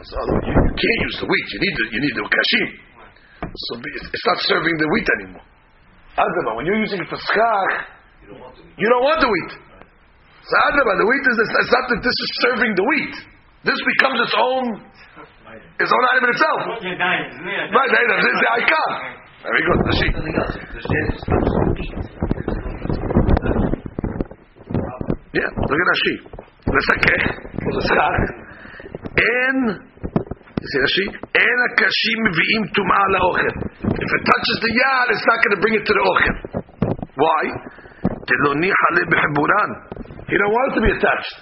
So you, you can't use the wheat. You need the you need the kashim. So it's not serving the wheat anymore. Adama, when you're using it for schach, You don't want the wheat. you don't want the wheat. So Adama, the wheat is it's not that this is serving the wheat. This becomes its own its own item in itself. Right, right, this is the icon. Very good. The sheep. Nothing else. The shed is not wheat. Yeah, look at Rashi. לסכך, או לסכך, אין, see Rashi, אין הקשים מביאים טומאה לאוכל. If it touches the yad, it's not going to bring it to the אוכל. Why? דלא ניחא ליה בחיבורן. he don't want to be attached.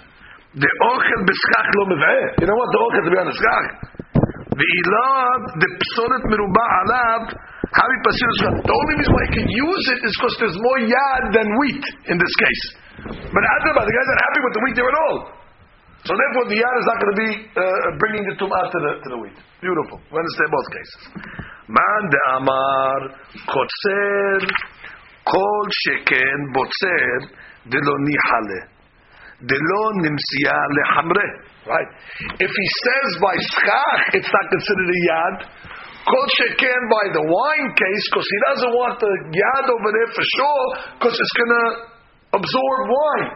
The ochel b'schach lo mev'eh. You don't want the ochel to be on the schach. Ve'ilad, the psolet meruba alav, how he passes The only reason why he can use it is because there's more yad than wheat in this case. But Adrabah, the guys aren't happy with the wheat there at all. So therefore, the yad is not going to be uh, bringing the tumah to the, to the wheat. Beautiful. We understand both cases. Man de amar kotzer kol sheken botsir de lo nihale delo nimsia lehamre. Right. If he says by schach, it's not considered a yad. Kol sheken by the wine case, because he doesn't want the yad over there for sure, because it's going to absorb wine.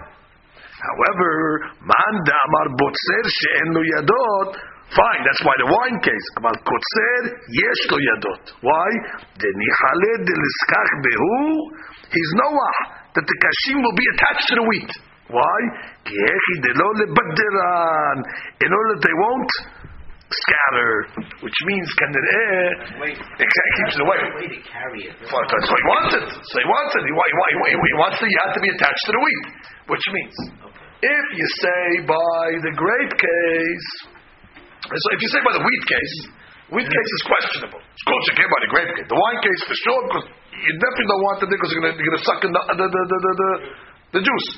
However, man damar botzer she'en lo yadot. Fine, that's why the wine case. But kotzer yesh lo yadot. Why? The nichale de liskach behu. He's Noah that the kashim will be attached to the wheat. Why? Ki hechi de. In order that they won't scatter, which means can eh, Wait. it keeps it away. Way to carry it. What he wants it. So he wants it. He, he, he, wa- he wants the yad to be attached to the wheat. Which means, if you say by the grape case, so if you say by the wheat case, wheat mm-hmm. case is questionable. It's called shekeh by the grape case. The wine case for sure, because you definitely don't want it because you're going to suck in the, the, the, the, the, the, the juice.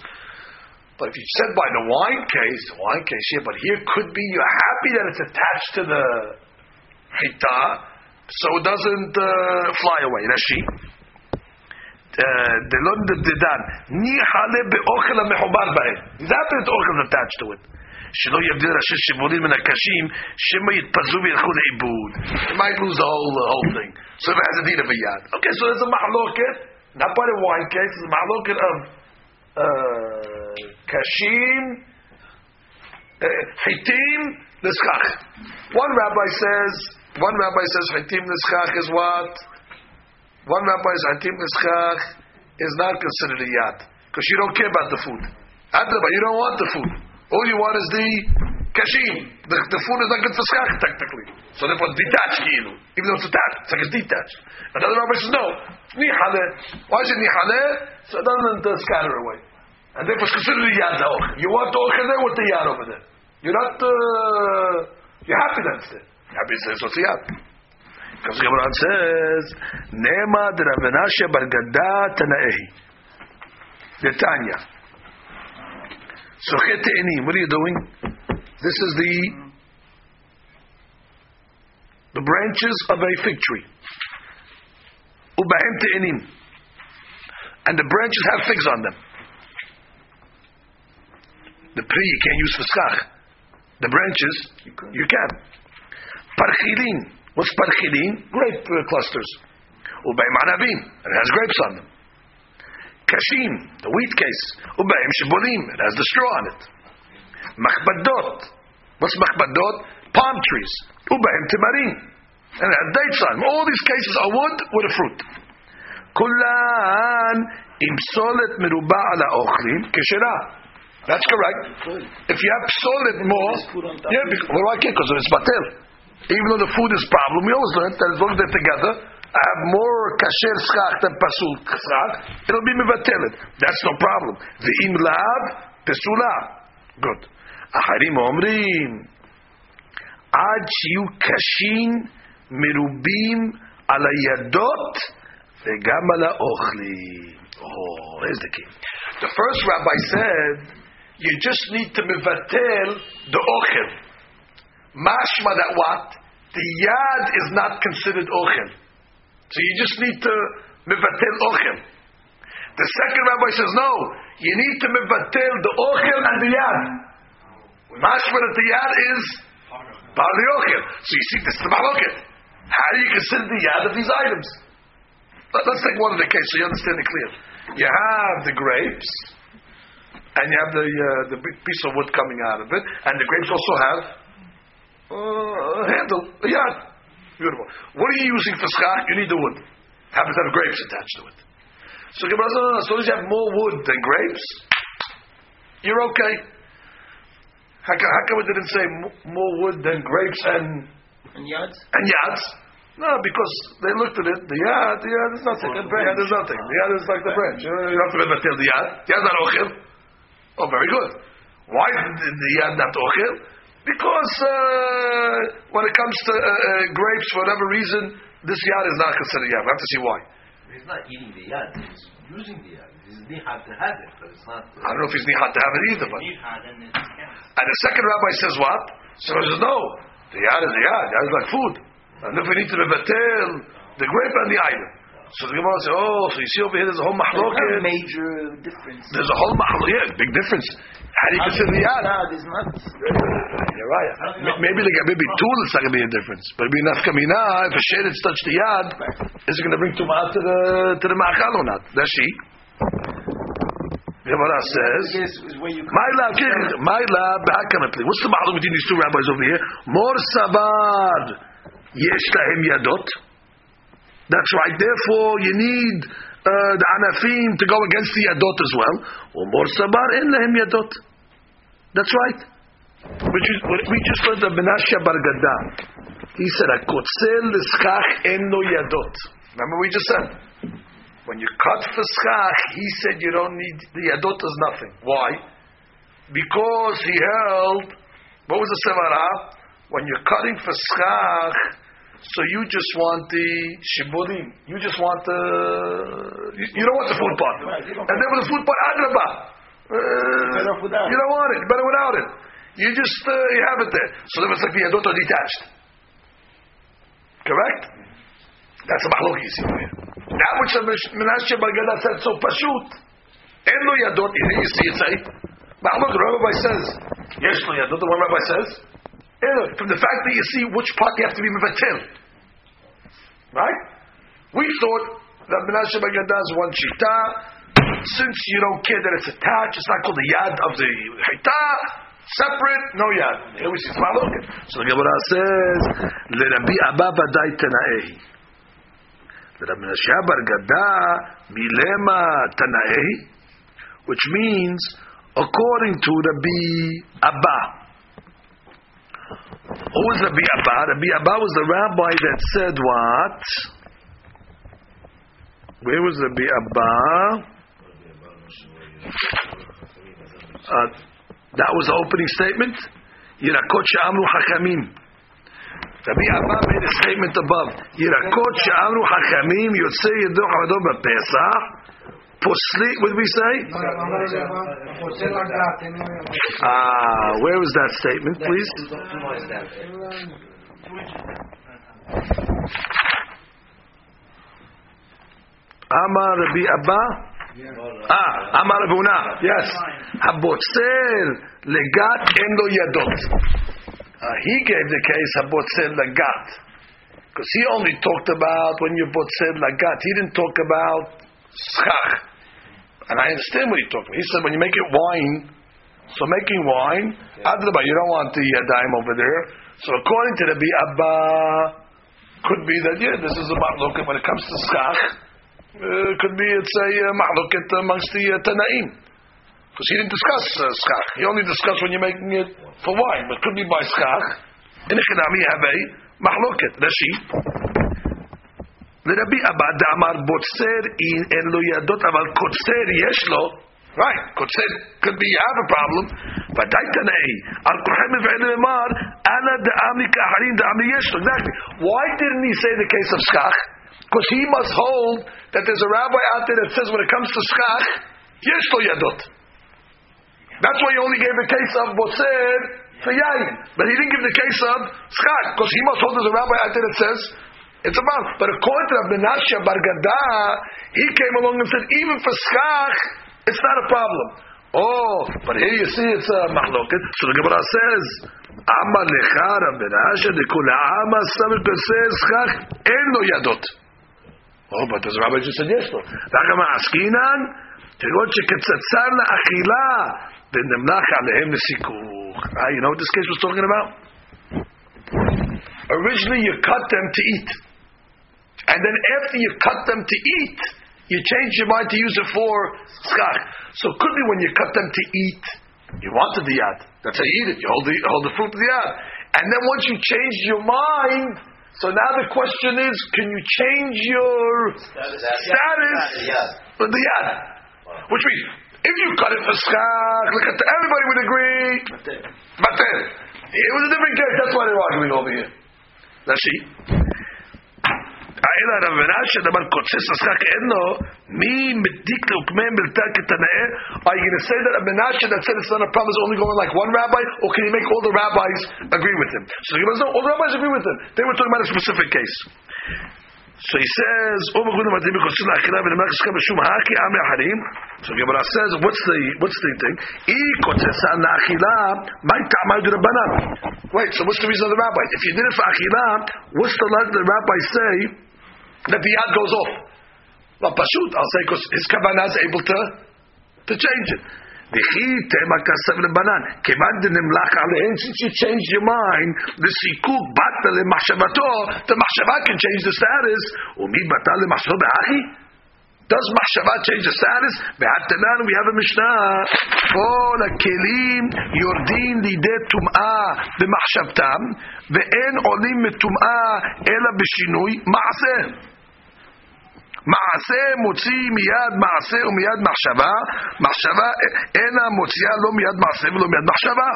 But if you said by the wine case, the wine case here, but here could be you're happy that it's attached to the hita, so it doesn't uh, fly away. Rashi. דלא דדן, ניחא לה באוכל המחובר בהם. He's happy that oil is attached to it. שלא יבדיל ראשי שיבולים מן הקשים, שמא יתפזרו וילכו לאיבוד. He might lose the whole, the whole thing. So if it has a deed of a yad. Okay, so there's a mahloket, not by the wine case, it's a mahloket of uh, kashim, uh, hitim, niskach. One rabbi says, one rabbi says hitim niskach is what? One rabbi is hitim niskach is not considered a yad because you don't care about the food. Adrabah, you don't want the food. All you want is the kashim. The, the food is not good for schach technically. So therefore, detached. Even though it's attached, it's like it's detached. Another rabbi says no. Nihale. Why is it nihale? So it doesn't scatter away. And therefore, it's considered a yad the You want the ochel there with the yad over there. You're not. Uh, you're happy that it's there. Happy says what's the yad. Because the Gemara says, Nema de bar Gada Tanaehi. The Tanya. Sochet Te'enim. What are you doing? This is the the branches of a fig tree. Ubahem Te'enim. And the branches have figs on them. The pri you can't use for skach. The branches, you can. Parchilin. What's parchilin? Grape uh, clusters. Ubaim anavim. It has grapes on them. Kashim, the wheat case. Ubaim shibolim. It has the straw on it. Machbadot. What's machbadot? Palm trees. Ubaim timarim. And it has dates on them. All these cases are wood with a fruit. Im solet meruba ala ochlim keshera. That's correct. If you have psolet more, yeah, because, well, why can't? Because it's batel. Even though the food is problem, we always learn that as long as they're together, I have more kasher schach than pasul schach, it'll be mevatelet. That's no problem. The im lav pesula. Good. Aharim omrim. Ad shiu kashin merubim ala yadot vegam ala ochlim. Oh, here's the key. The first rabbi said you just need to mevatel the ochel. Mashma that what? The yad is not considered ochel. So you just need to mevatel ochel. The second rabbi says no. You need to mevatel the ochel and the yad. Mashma that the yad is of the ochel. So you see this is the maloket. How do you consider the yad of these items? Let, us take one of the cases so you understand it clear. You have the grapes and you have the uh, the big piece of wood coming out of it, and the grapes also have uh, a handle, a yard. Beautiful. What are you using for schach? You need the wood. Happens to have grapes attached to it. So Gemara says, no, no, as long as you have more wood than grapes, you're okay. How come, how come it didn't say more wood than grapes and And yards? and yads? No, because they looked at it. The yad, the yad is nothing. The yad is nothing. The yad is like the branch. You don't have to tell the yad. The yad is not ochel. Oh, very good. Why did the yad not ochel? Because uh, when it comes to uh, uh, grapes, for whatever reason, this yad is not considered yad. We have to see why. He's not eating the yad, he's using the yad. He's nihad to have it, but it's not. I don't know if he's nihad to have it either, but. And it counts. And the second rabbi says what? So he says, no, the yad is the yad. Yad is like food. And if we need to be mevatel the grape and the item. So the Gemara says, oh, so you see over here there's a whole There's mahloket. no major difference. There's a whole mahloket. Yeah, big difference. How do you consider the yad? Is not. You're right. Maybe like maybe two it's not going to be a difference, but it'd be enough kamina if a shaded touch the yad, is it going to bring tumah to the to the ma'achal or not? That's she. Gemara says. Yes, is where you My love, my ba'akamatli. What's the matter between these two rabbis over here? Mor sabar yesh lahem yadot. That's right. Therefore, you need uh, the anafim to go against the yadot as well. Or mor sabar en lahem yadot. That's right. Which is, we just learned the Menashe Bar Gada. He said, "Akotzel l'schach en no yadot." Remember we just said. When you cut for schach, he said you don't need the yadot is nothing. Why? Because he held. What was the sevara? When you're cutting for schach, so you just want the shiburim. You just want the. You, you don't want the food part. And then with the food part, adraba. Uh, you don't want it. Better without it. You just uh, you have it there. So then it's like the yadot are detached. Correct? That's a mahlok you see here. That which the Menashe Bagada said so pashut. En lo yadot. Here you see it say. Mahlok. The rabbi says. Yadot. The one rabbi says. En From the fact that you see which part you have to be mevatel. Right? We thought that Menashe Bagada is one shita. Since you don't care that it's attached, it's not called the yad of the hita. Separate, no yad. Here we see it's mahlok. So the Gemara says, "LeRabbi Abba Badai Tana'ehi." Rabbi Menashe Bargada Milema which means according to Rabbi Abba. Who was Rabbi Abba? Rabbi Abba was the rabbi that said what? Where was Rabbi Abba? Uh, that was the opening statement. Yirakot Sha'amru Hakamim. Rabbi Abba made a statement above. Yirakot she'amru hachamim yotzei yedo hamado b'Pesach. Posli, did we say? Ah, where was that statement, please? Amar Rabbi Abba. Ah, Amar Rabbi Huna. Yes. Habotzer legat en lo yadot. Uh, he gave the case habotzer legat. Because he only talked about when you botzer legat. He didn't talk about schach. And I understand what he talked about. He said when you make it wine, so making wine, Adrabah, you don't want the uh, dime over there. So according to Rabbi Abba, could be that, yeah, this is a mahloket when it comes to schach. Uh, could be it's a uh, amongst the uh, Tanaim. Because he didn't discuss uh, schach. He only discussed when you're making it for wine. But it could be by schach. In Echinami have a mahloket. Rashi. לרבי אבא דאמר בוצר אין לו ידות אבל קוצר יש לו Right, קוצר could be you have a problem ודאי תנאי על כוחם מבעד למר אנא דאמני כאחרים דאמני יש לו exactly why didn't he say the case of schach because he must hold that there's a rabbi out there that says when it comes to schach יש לו ידות that's why he only gave the case of בוצר for yayin but he didn't give the case of schach because he must hold there's a rabbi out there that says it's about, but according to Rabbi Menashe Bar Gada, he came along and said, even for schach, it's not a problem. Oh, but here you see it's a mahloket. So the Gemara says, Amma lecha Rabbi Menashe dekula amma samit says schach en lo yadot. Oh, but the rabbi just said yes. Ragama askinan, תראות שקצצר לאכילה ונמלח עליהם לסיכוך. Ah, you know what this case was talking about? Originally you cut them to eat. And then after you cut them to eat, you change your mind to use it for skach. So it could be when you cut them to eat, you wanted the yad. That's how you eat it. You hold the, hold the fruit of the yad. And then once you change your mind, so now the question is, can you change your status, status the yad? Which means, if you cut it for skach, look at everybody would agree. But then, it was a different case. That's why they're arguing over here. That's she. Are you going to say that Rav Menashe that said it's not a problem is only going like one rabbi, or can you make all the rabbis agree with him? So he goes, no, all the rabbis agree with him. They were talking about a specific case. So he says, oh, So Gemara says, what's the what's the thing? Wait, so what's the reason of the rabbi? If you did it for achila, what's the let the rabbi say that the yad goes off. Well, pashut, I'll say, because his kavanah is able to, to change it. Since you change your mind, the sikuk bata lemachshavato, the machshava can change the status. Umi bata. Does machshava change the status? Be'atanan, we have a mishnah. Kol hakelim yordin the tum'ah the ve'en olim metum'ah ela b'shinui ma'aseh. מעשה מוציא מיד מעשה ומיד מחשבה, מחשבה אינה מוציאה לא מיד מעשה ולא מיד מחשבה.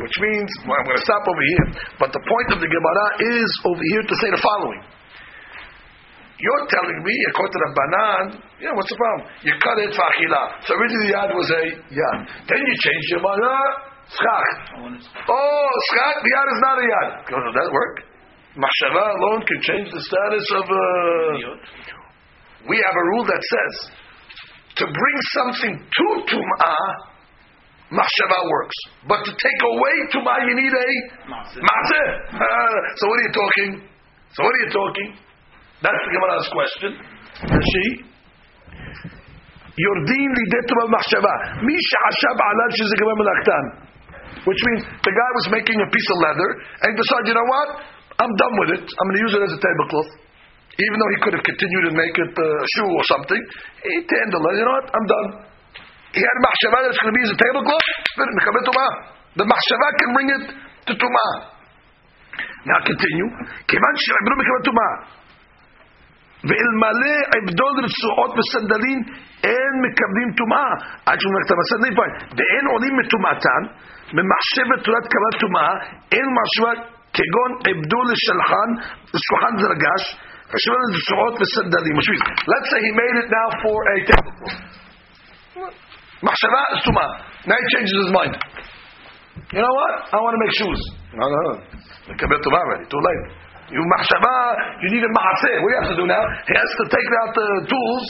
Which means, well, I'm going to stop over here, but the point of the Gemara is over here to say the following. You're telling me, according to the Banan, yeah, what's the problem? You cut it for achila. So originally the yad was a yad. Then you changed your mind, ah, schach. Oh, schach, the yad is not a yad. Does that work? Machshava alone can change the status of a... We have a rule that says to bring something to tum'ah, machshava works. But to take away tum'ah, you need a matzeh. so what are you talking? So what are you talking? That's the Gemara's question. She. יורדים לידי טומאה במחשבה. מי שחשב עליו שזה גמר מלאכתן. Which means the guy was making a piece of leather and he decided, you know what? I'm done with it. I'm going to use it as a tablecloth. Even though he could have continued and make it a shoe or something, he turned the leather, you know what? I'm done. He had machshava that's going to be as a tablecloth. The machshava can bring it to tumah. Now continue. כיוון שעברו מקבל טומאה ואלמלא עבדו לרצועות וסנדלים אין מקבלים טומאה עד שהוא נקטם הסנדלים ואין עולים מטומאתן ממחשבת תורת קבלת טומאה אין מחשבה כגון עבדו לשלחן, לשולחן זה רגש, Let's say he made it now for a tablecloth. Now he changes his mind. You know what? I want to make shoes. No, no, no. already. Too late. You mahshava, you need a maaseh. What do you have to do now? He has to take out the tools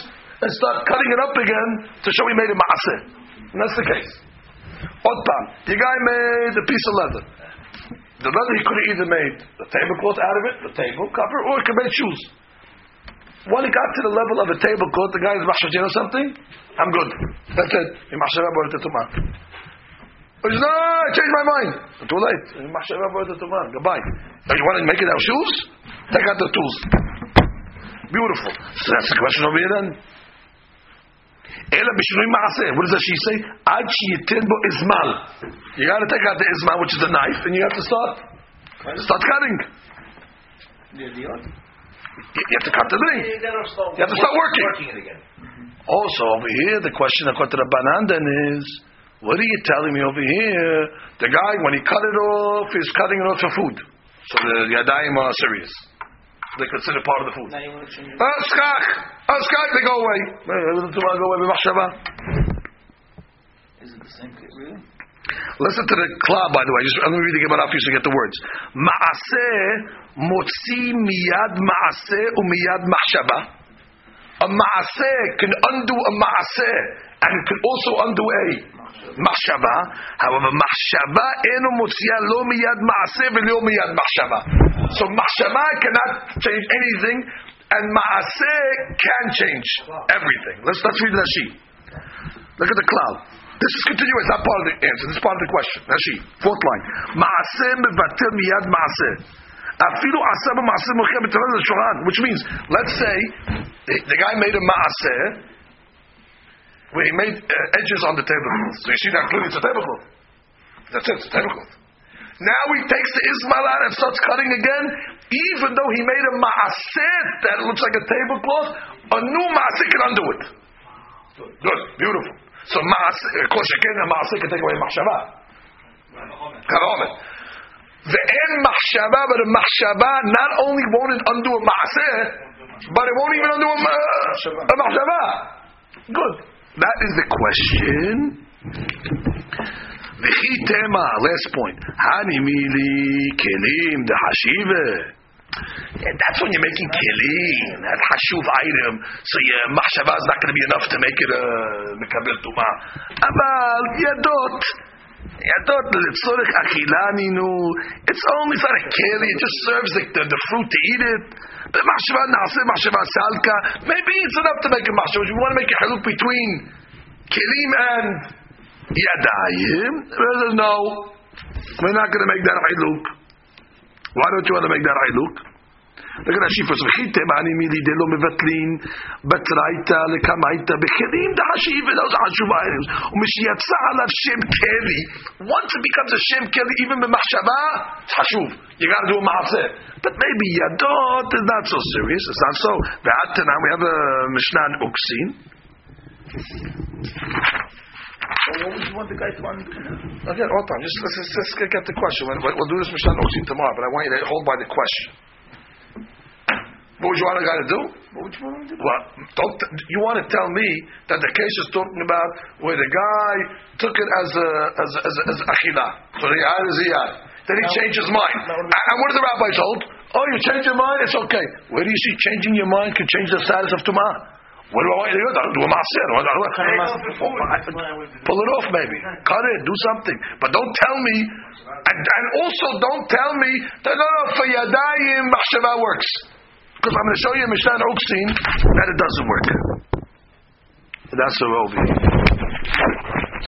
and start cutting it up again to show he made a maaseh. And that's the case. Otam, the guy made a piece of leather. The leather he could have either made a tablecloth out of it, the table cover, or he could make shoes. When he got to the level of a tablecloth, the guy is you know something? I'm good. That's it. He machshav about it. He says, no, I changed my mind. Too late. Goodbye. Now you want to make it out shoes? Take out the tools. Beautiful. So that's the question over here then. Ela b'shinui ma'aseh. What does that she say? Ad sheyitin bo izmal. You got to take out the izmal, which is the knife, and you have to start start cutting. You have to cut the thing. You have to start working. Also over here, the question according to the Banan then is, what are you telling me over here? The guy when he cut it off, is cutting it off for food. So the yadayim are serious. They consider part of the food. Ah, skach, ah, skach, they go away. Eh, They go away. Is it the same case, really? Listen to the klal, by the way. Just, I'm going to read the Gemara for you so you get the words. Maaseh motzi miyad maaseh umiyad machshava. A maaseh can undo a maaseh and it can also undo a machshava. However, machshava eno motzia lo miyad maaseh v'lo miyad machshava. So machshava cannot change anything, and maaseh can change everything. Let's let's read Rashi. Look at the cloud. This is continuous, not part of the answer. This is part of the question. Rashi, fourth line. Maaseh mevatel miyad. Afilu aseh b'maaseh mochem b'taveh l'shulchan. Which means, let's say, the, the guy made a maaseh where he made uh, edges on the tablecloth. So you see that clearly it's a tablecloth. That's it, it's a tablecloth. Now he takes the izmal out and starts cutting again, even though he made a maaseh that looks like a tablecloth, a new maaseh can undo it. Good, beautiful. So maaseh, of course, again, a maaseh can take away machshava. The end machshava, but a machshava not only won't it undo a maaseh, but it won't even undo a, ma- a machshava. Good. That is the question. V'chi tema, last point. Hanimili kelim de hashiva. Yeah, that's when you're making kelim, that hashuv item. So your machshava is not going to be enough to make it a mekabel tuma. Aval yadot. Yadot l'tzorich achilani'nu. It's only for a keli. It just serves the, the, the fruit to eat it. But machshava nase, machshava salka. Maybe it's enough to make a machshava. You want to make a haluk between kelim and yadayim. No, we're not going to make that haluk. Why don't you want to make that haluk? Look at Rashi first. וחיתם אני מילי דלא מבטלין בתרייתא לקמייתא בכלים דחשיב those are חשוב items. ומשיצא עליו שם כלי, once it becomes a שם כלי, even במחשבה, it's חשוב. You got to do a מעשה. But maybe ידות is not so serious. It's not so. ועד תנא, we have a Mishnah in Uksin. So what would you want the guy to undo? Again, hold on. Just let's, let's, let's get the question. We'll, we'll do this Mishnah in Uksin tomorrow, but I want you to hold by the question. What would you want a guy to do? What would you want to do? Well, don't, you want to tell me that the case is talking about where the guy took it as a as as, as achila. So the yad is a yad. Then he changed his mind. And what did the rabbi told? Oh, you changed your mind? It's okay. Where do you see changing your mind can change the status of tumah? What do I want to do? Do a maaseh. Oh, oh, oh, pull it off, maybe. Cut it. Do something. But don't tell me. And, and also, don't tell me that no, no, for yadayim machshava works. Because I'm going to show you a Mishnah Uksin that it doesn't work. That's over here.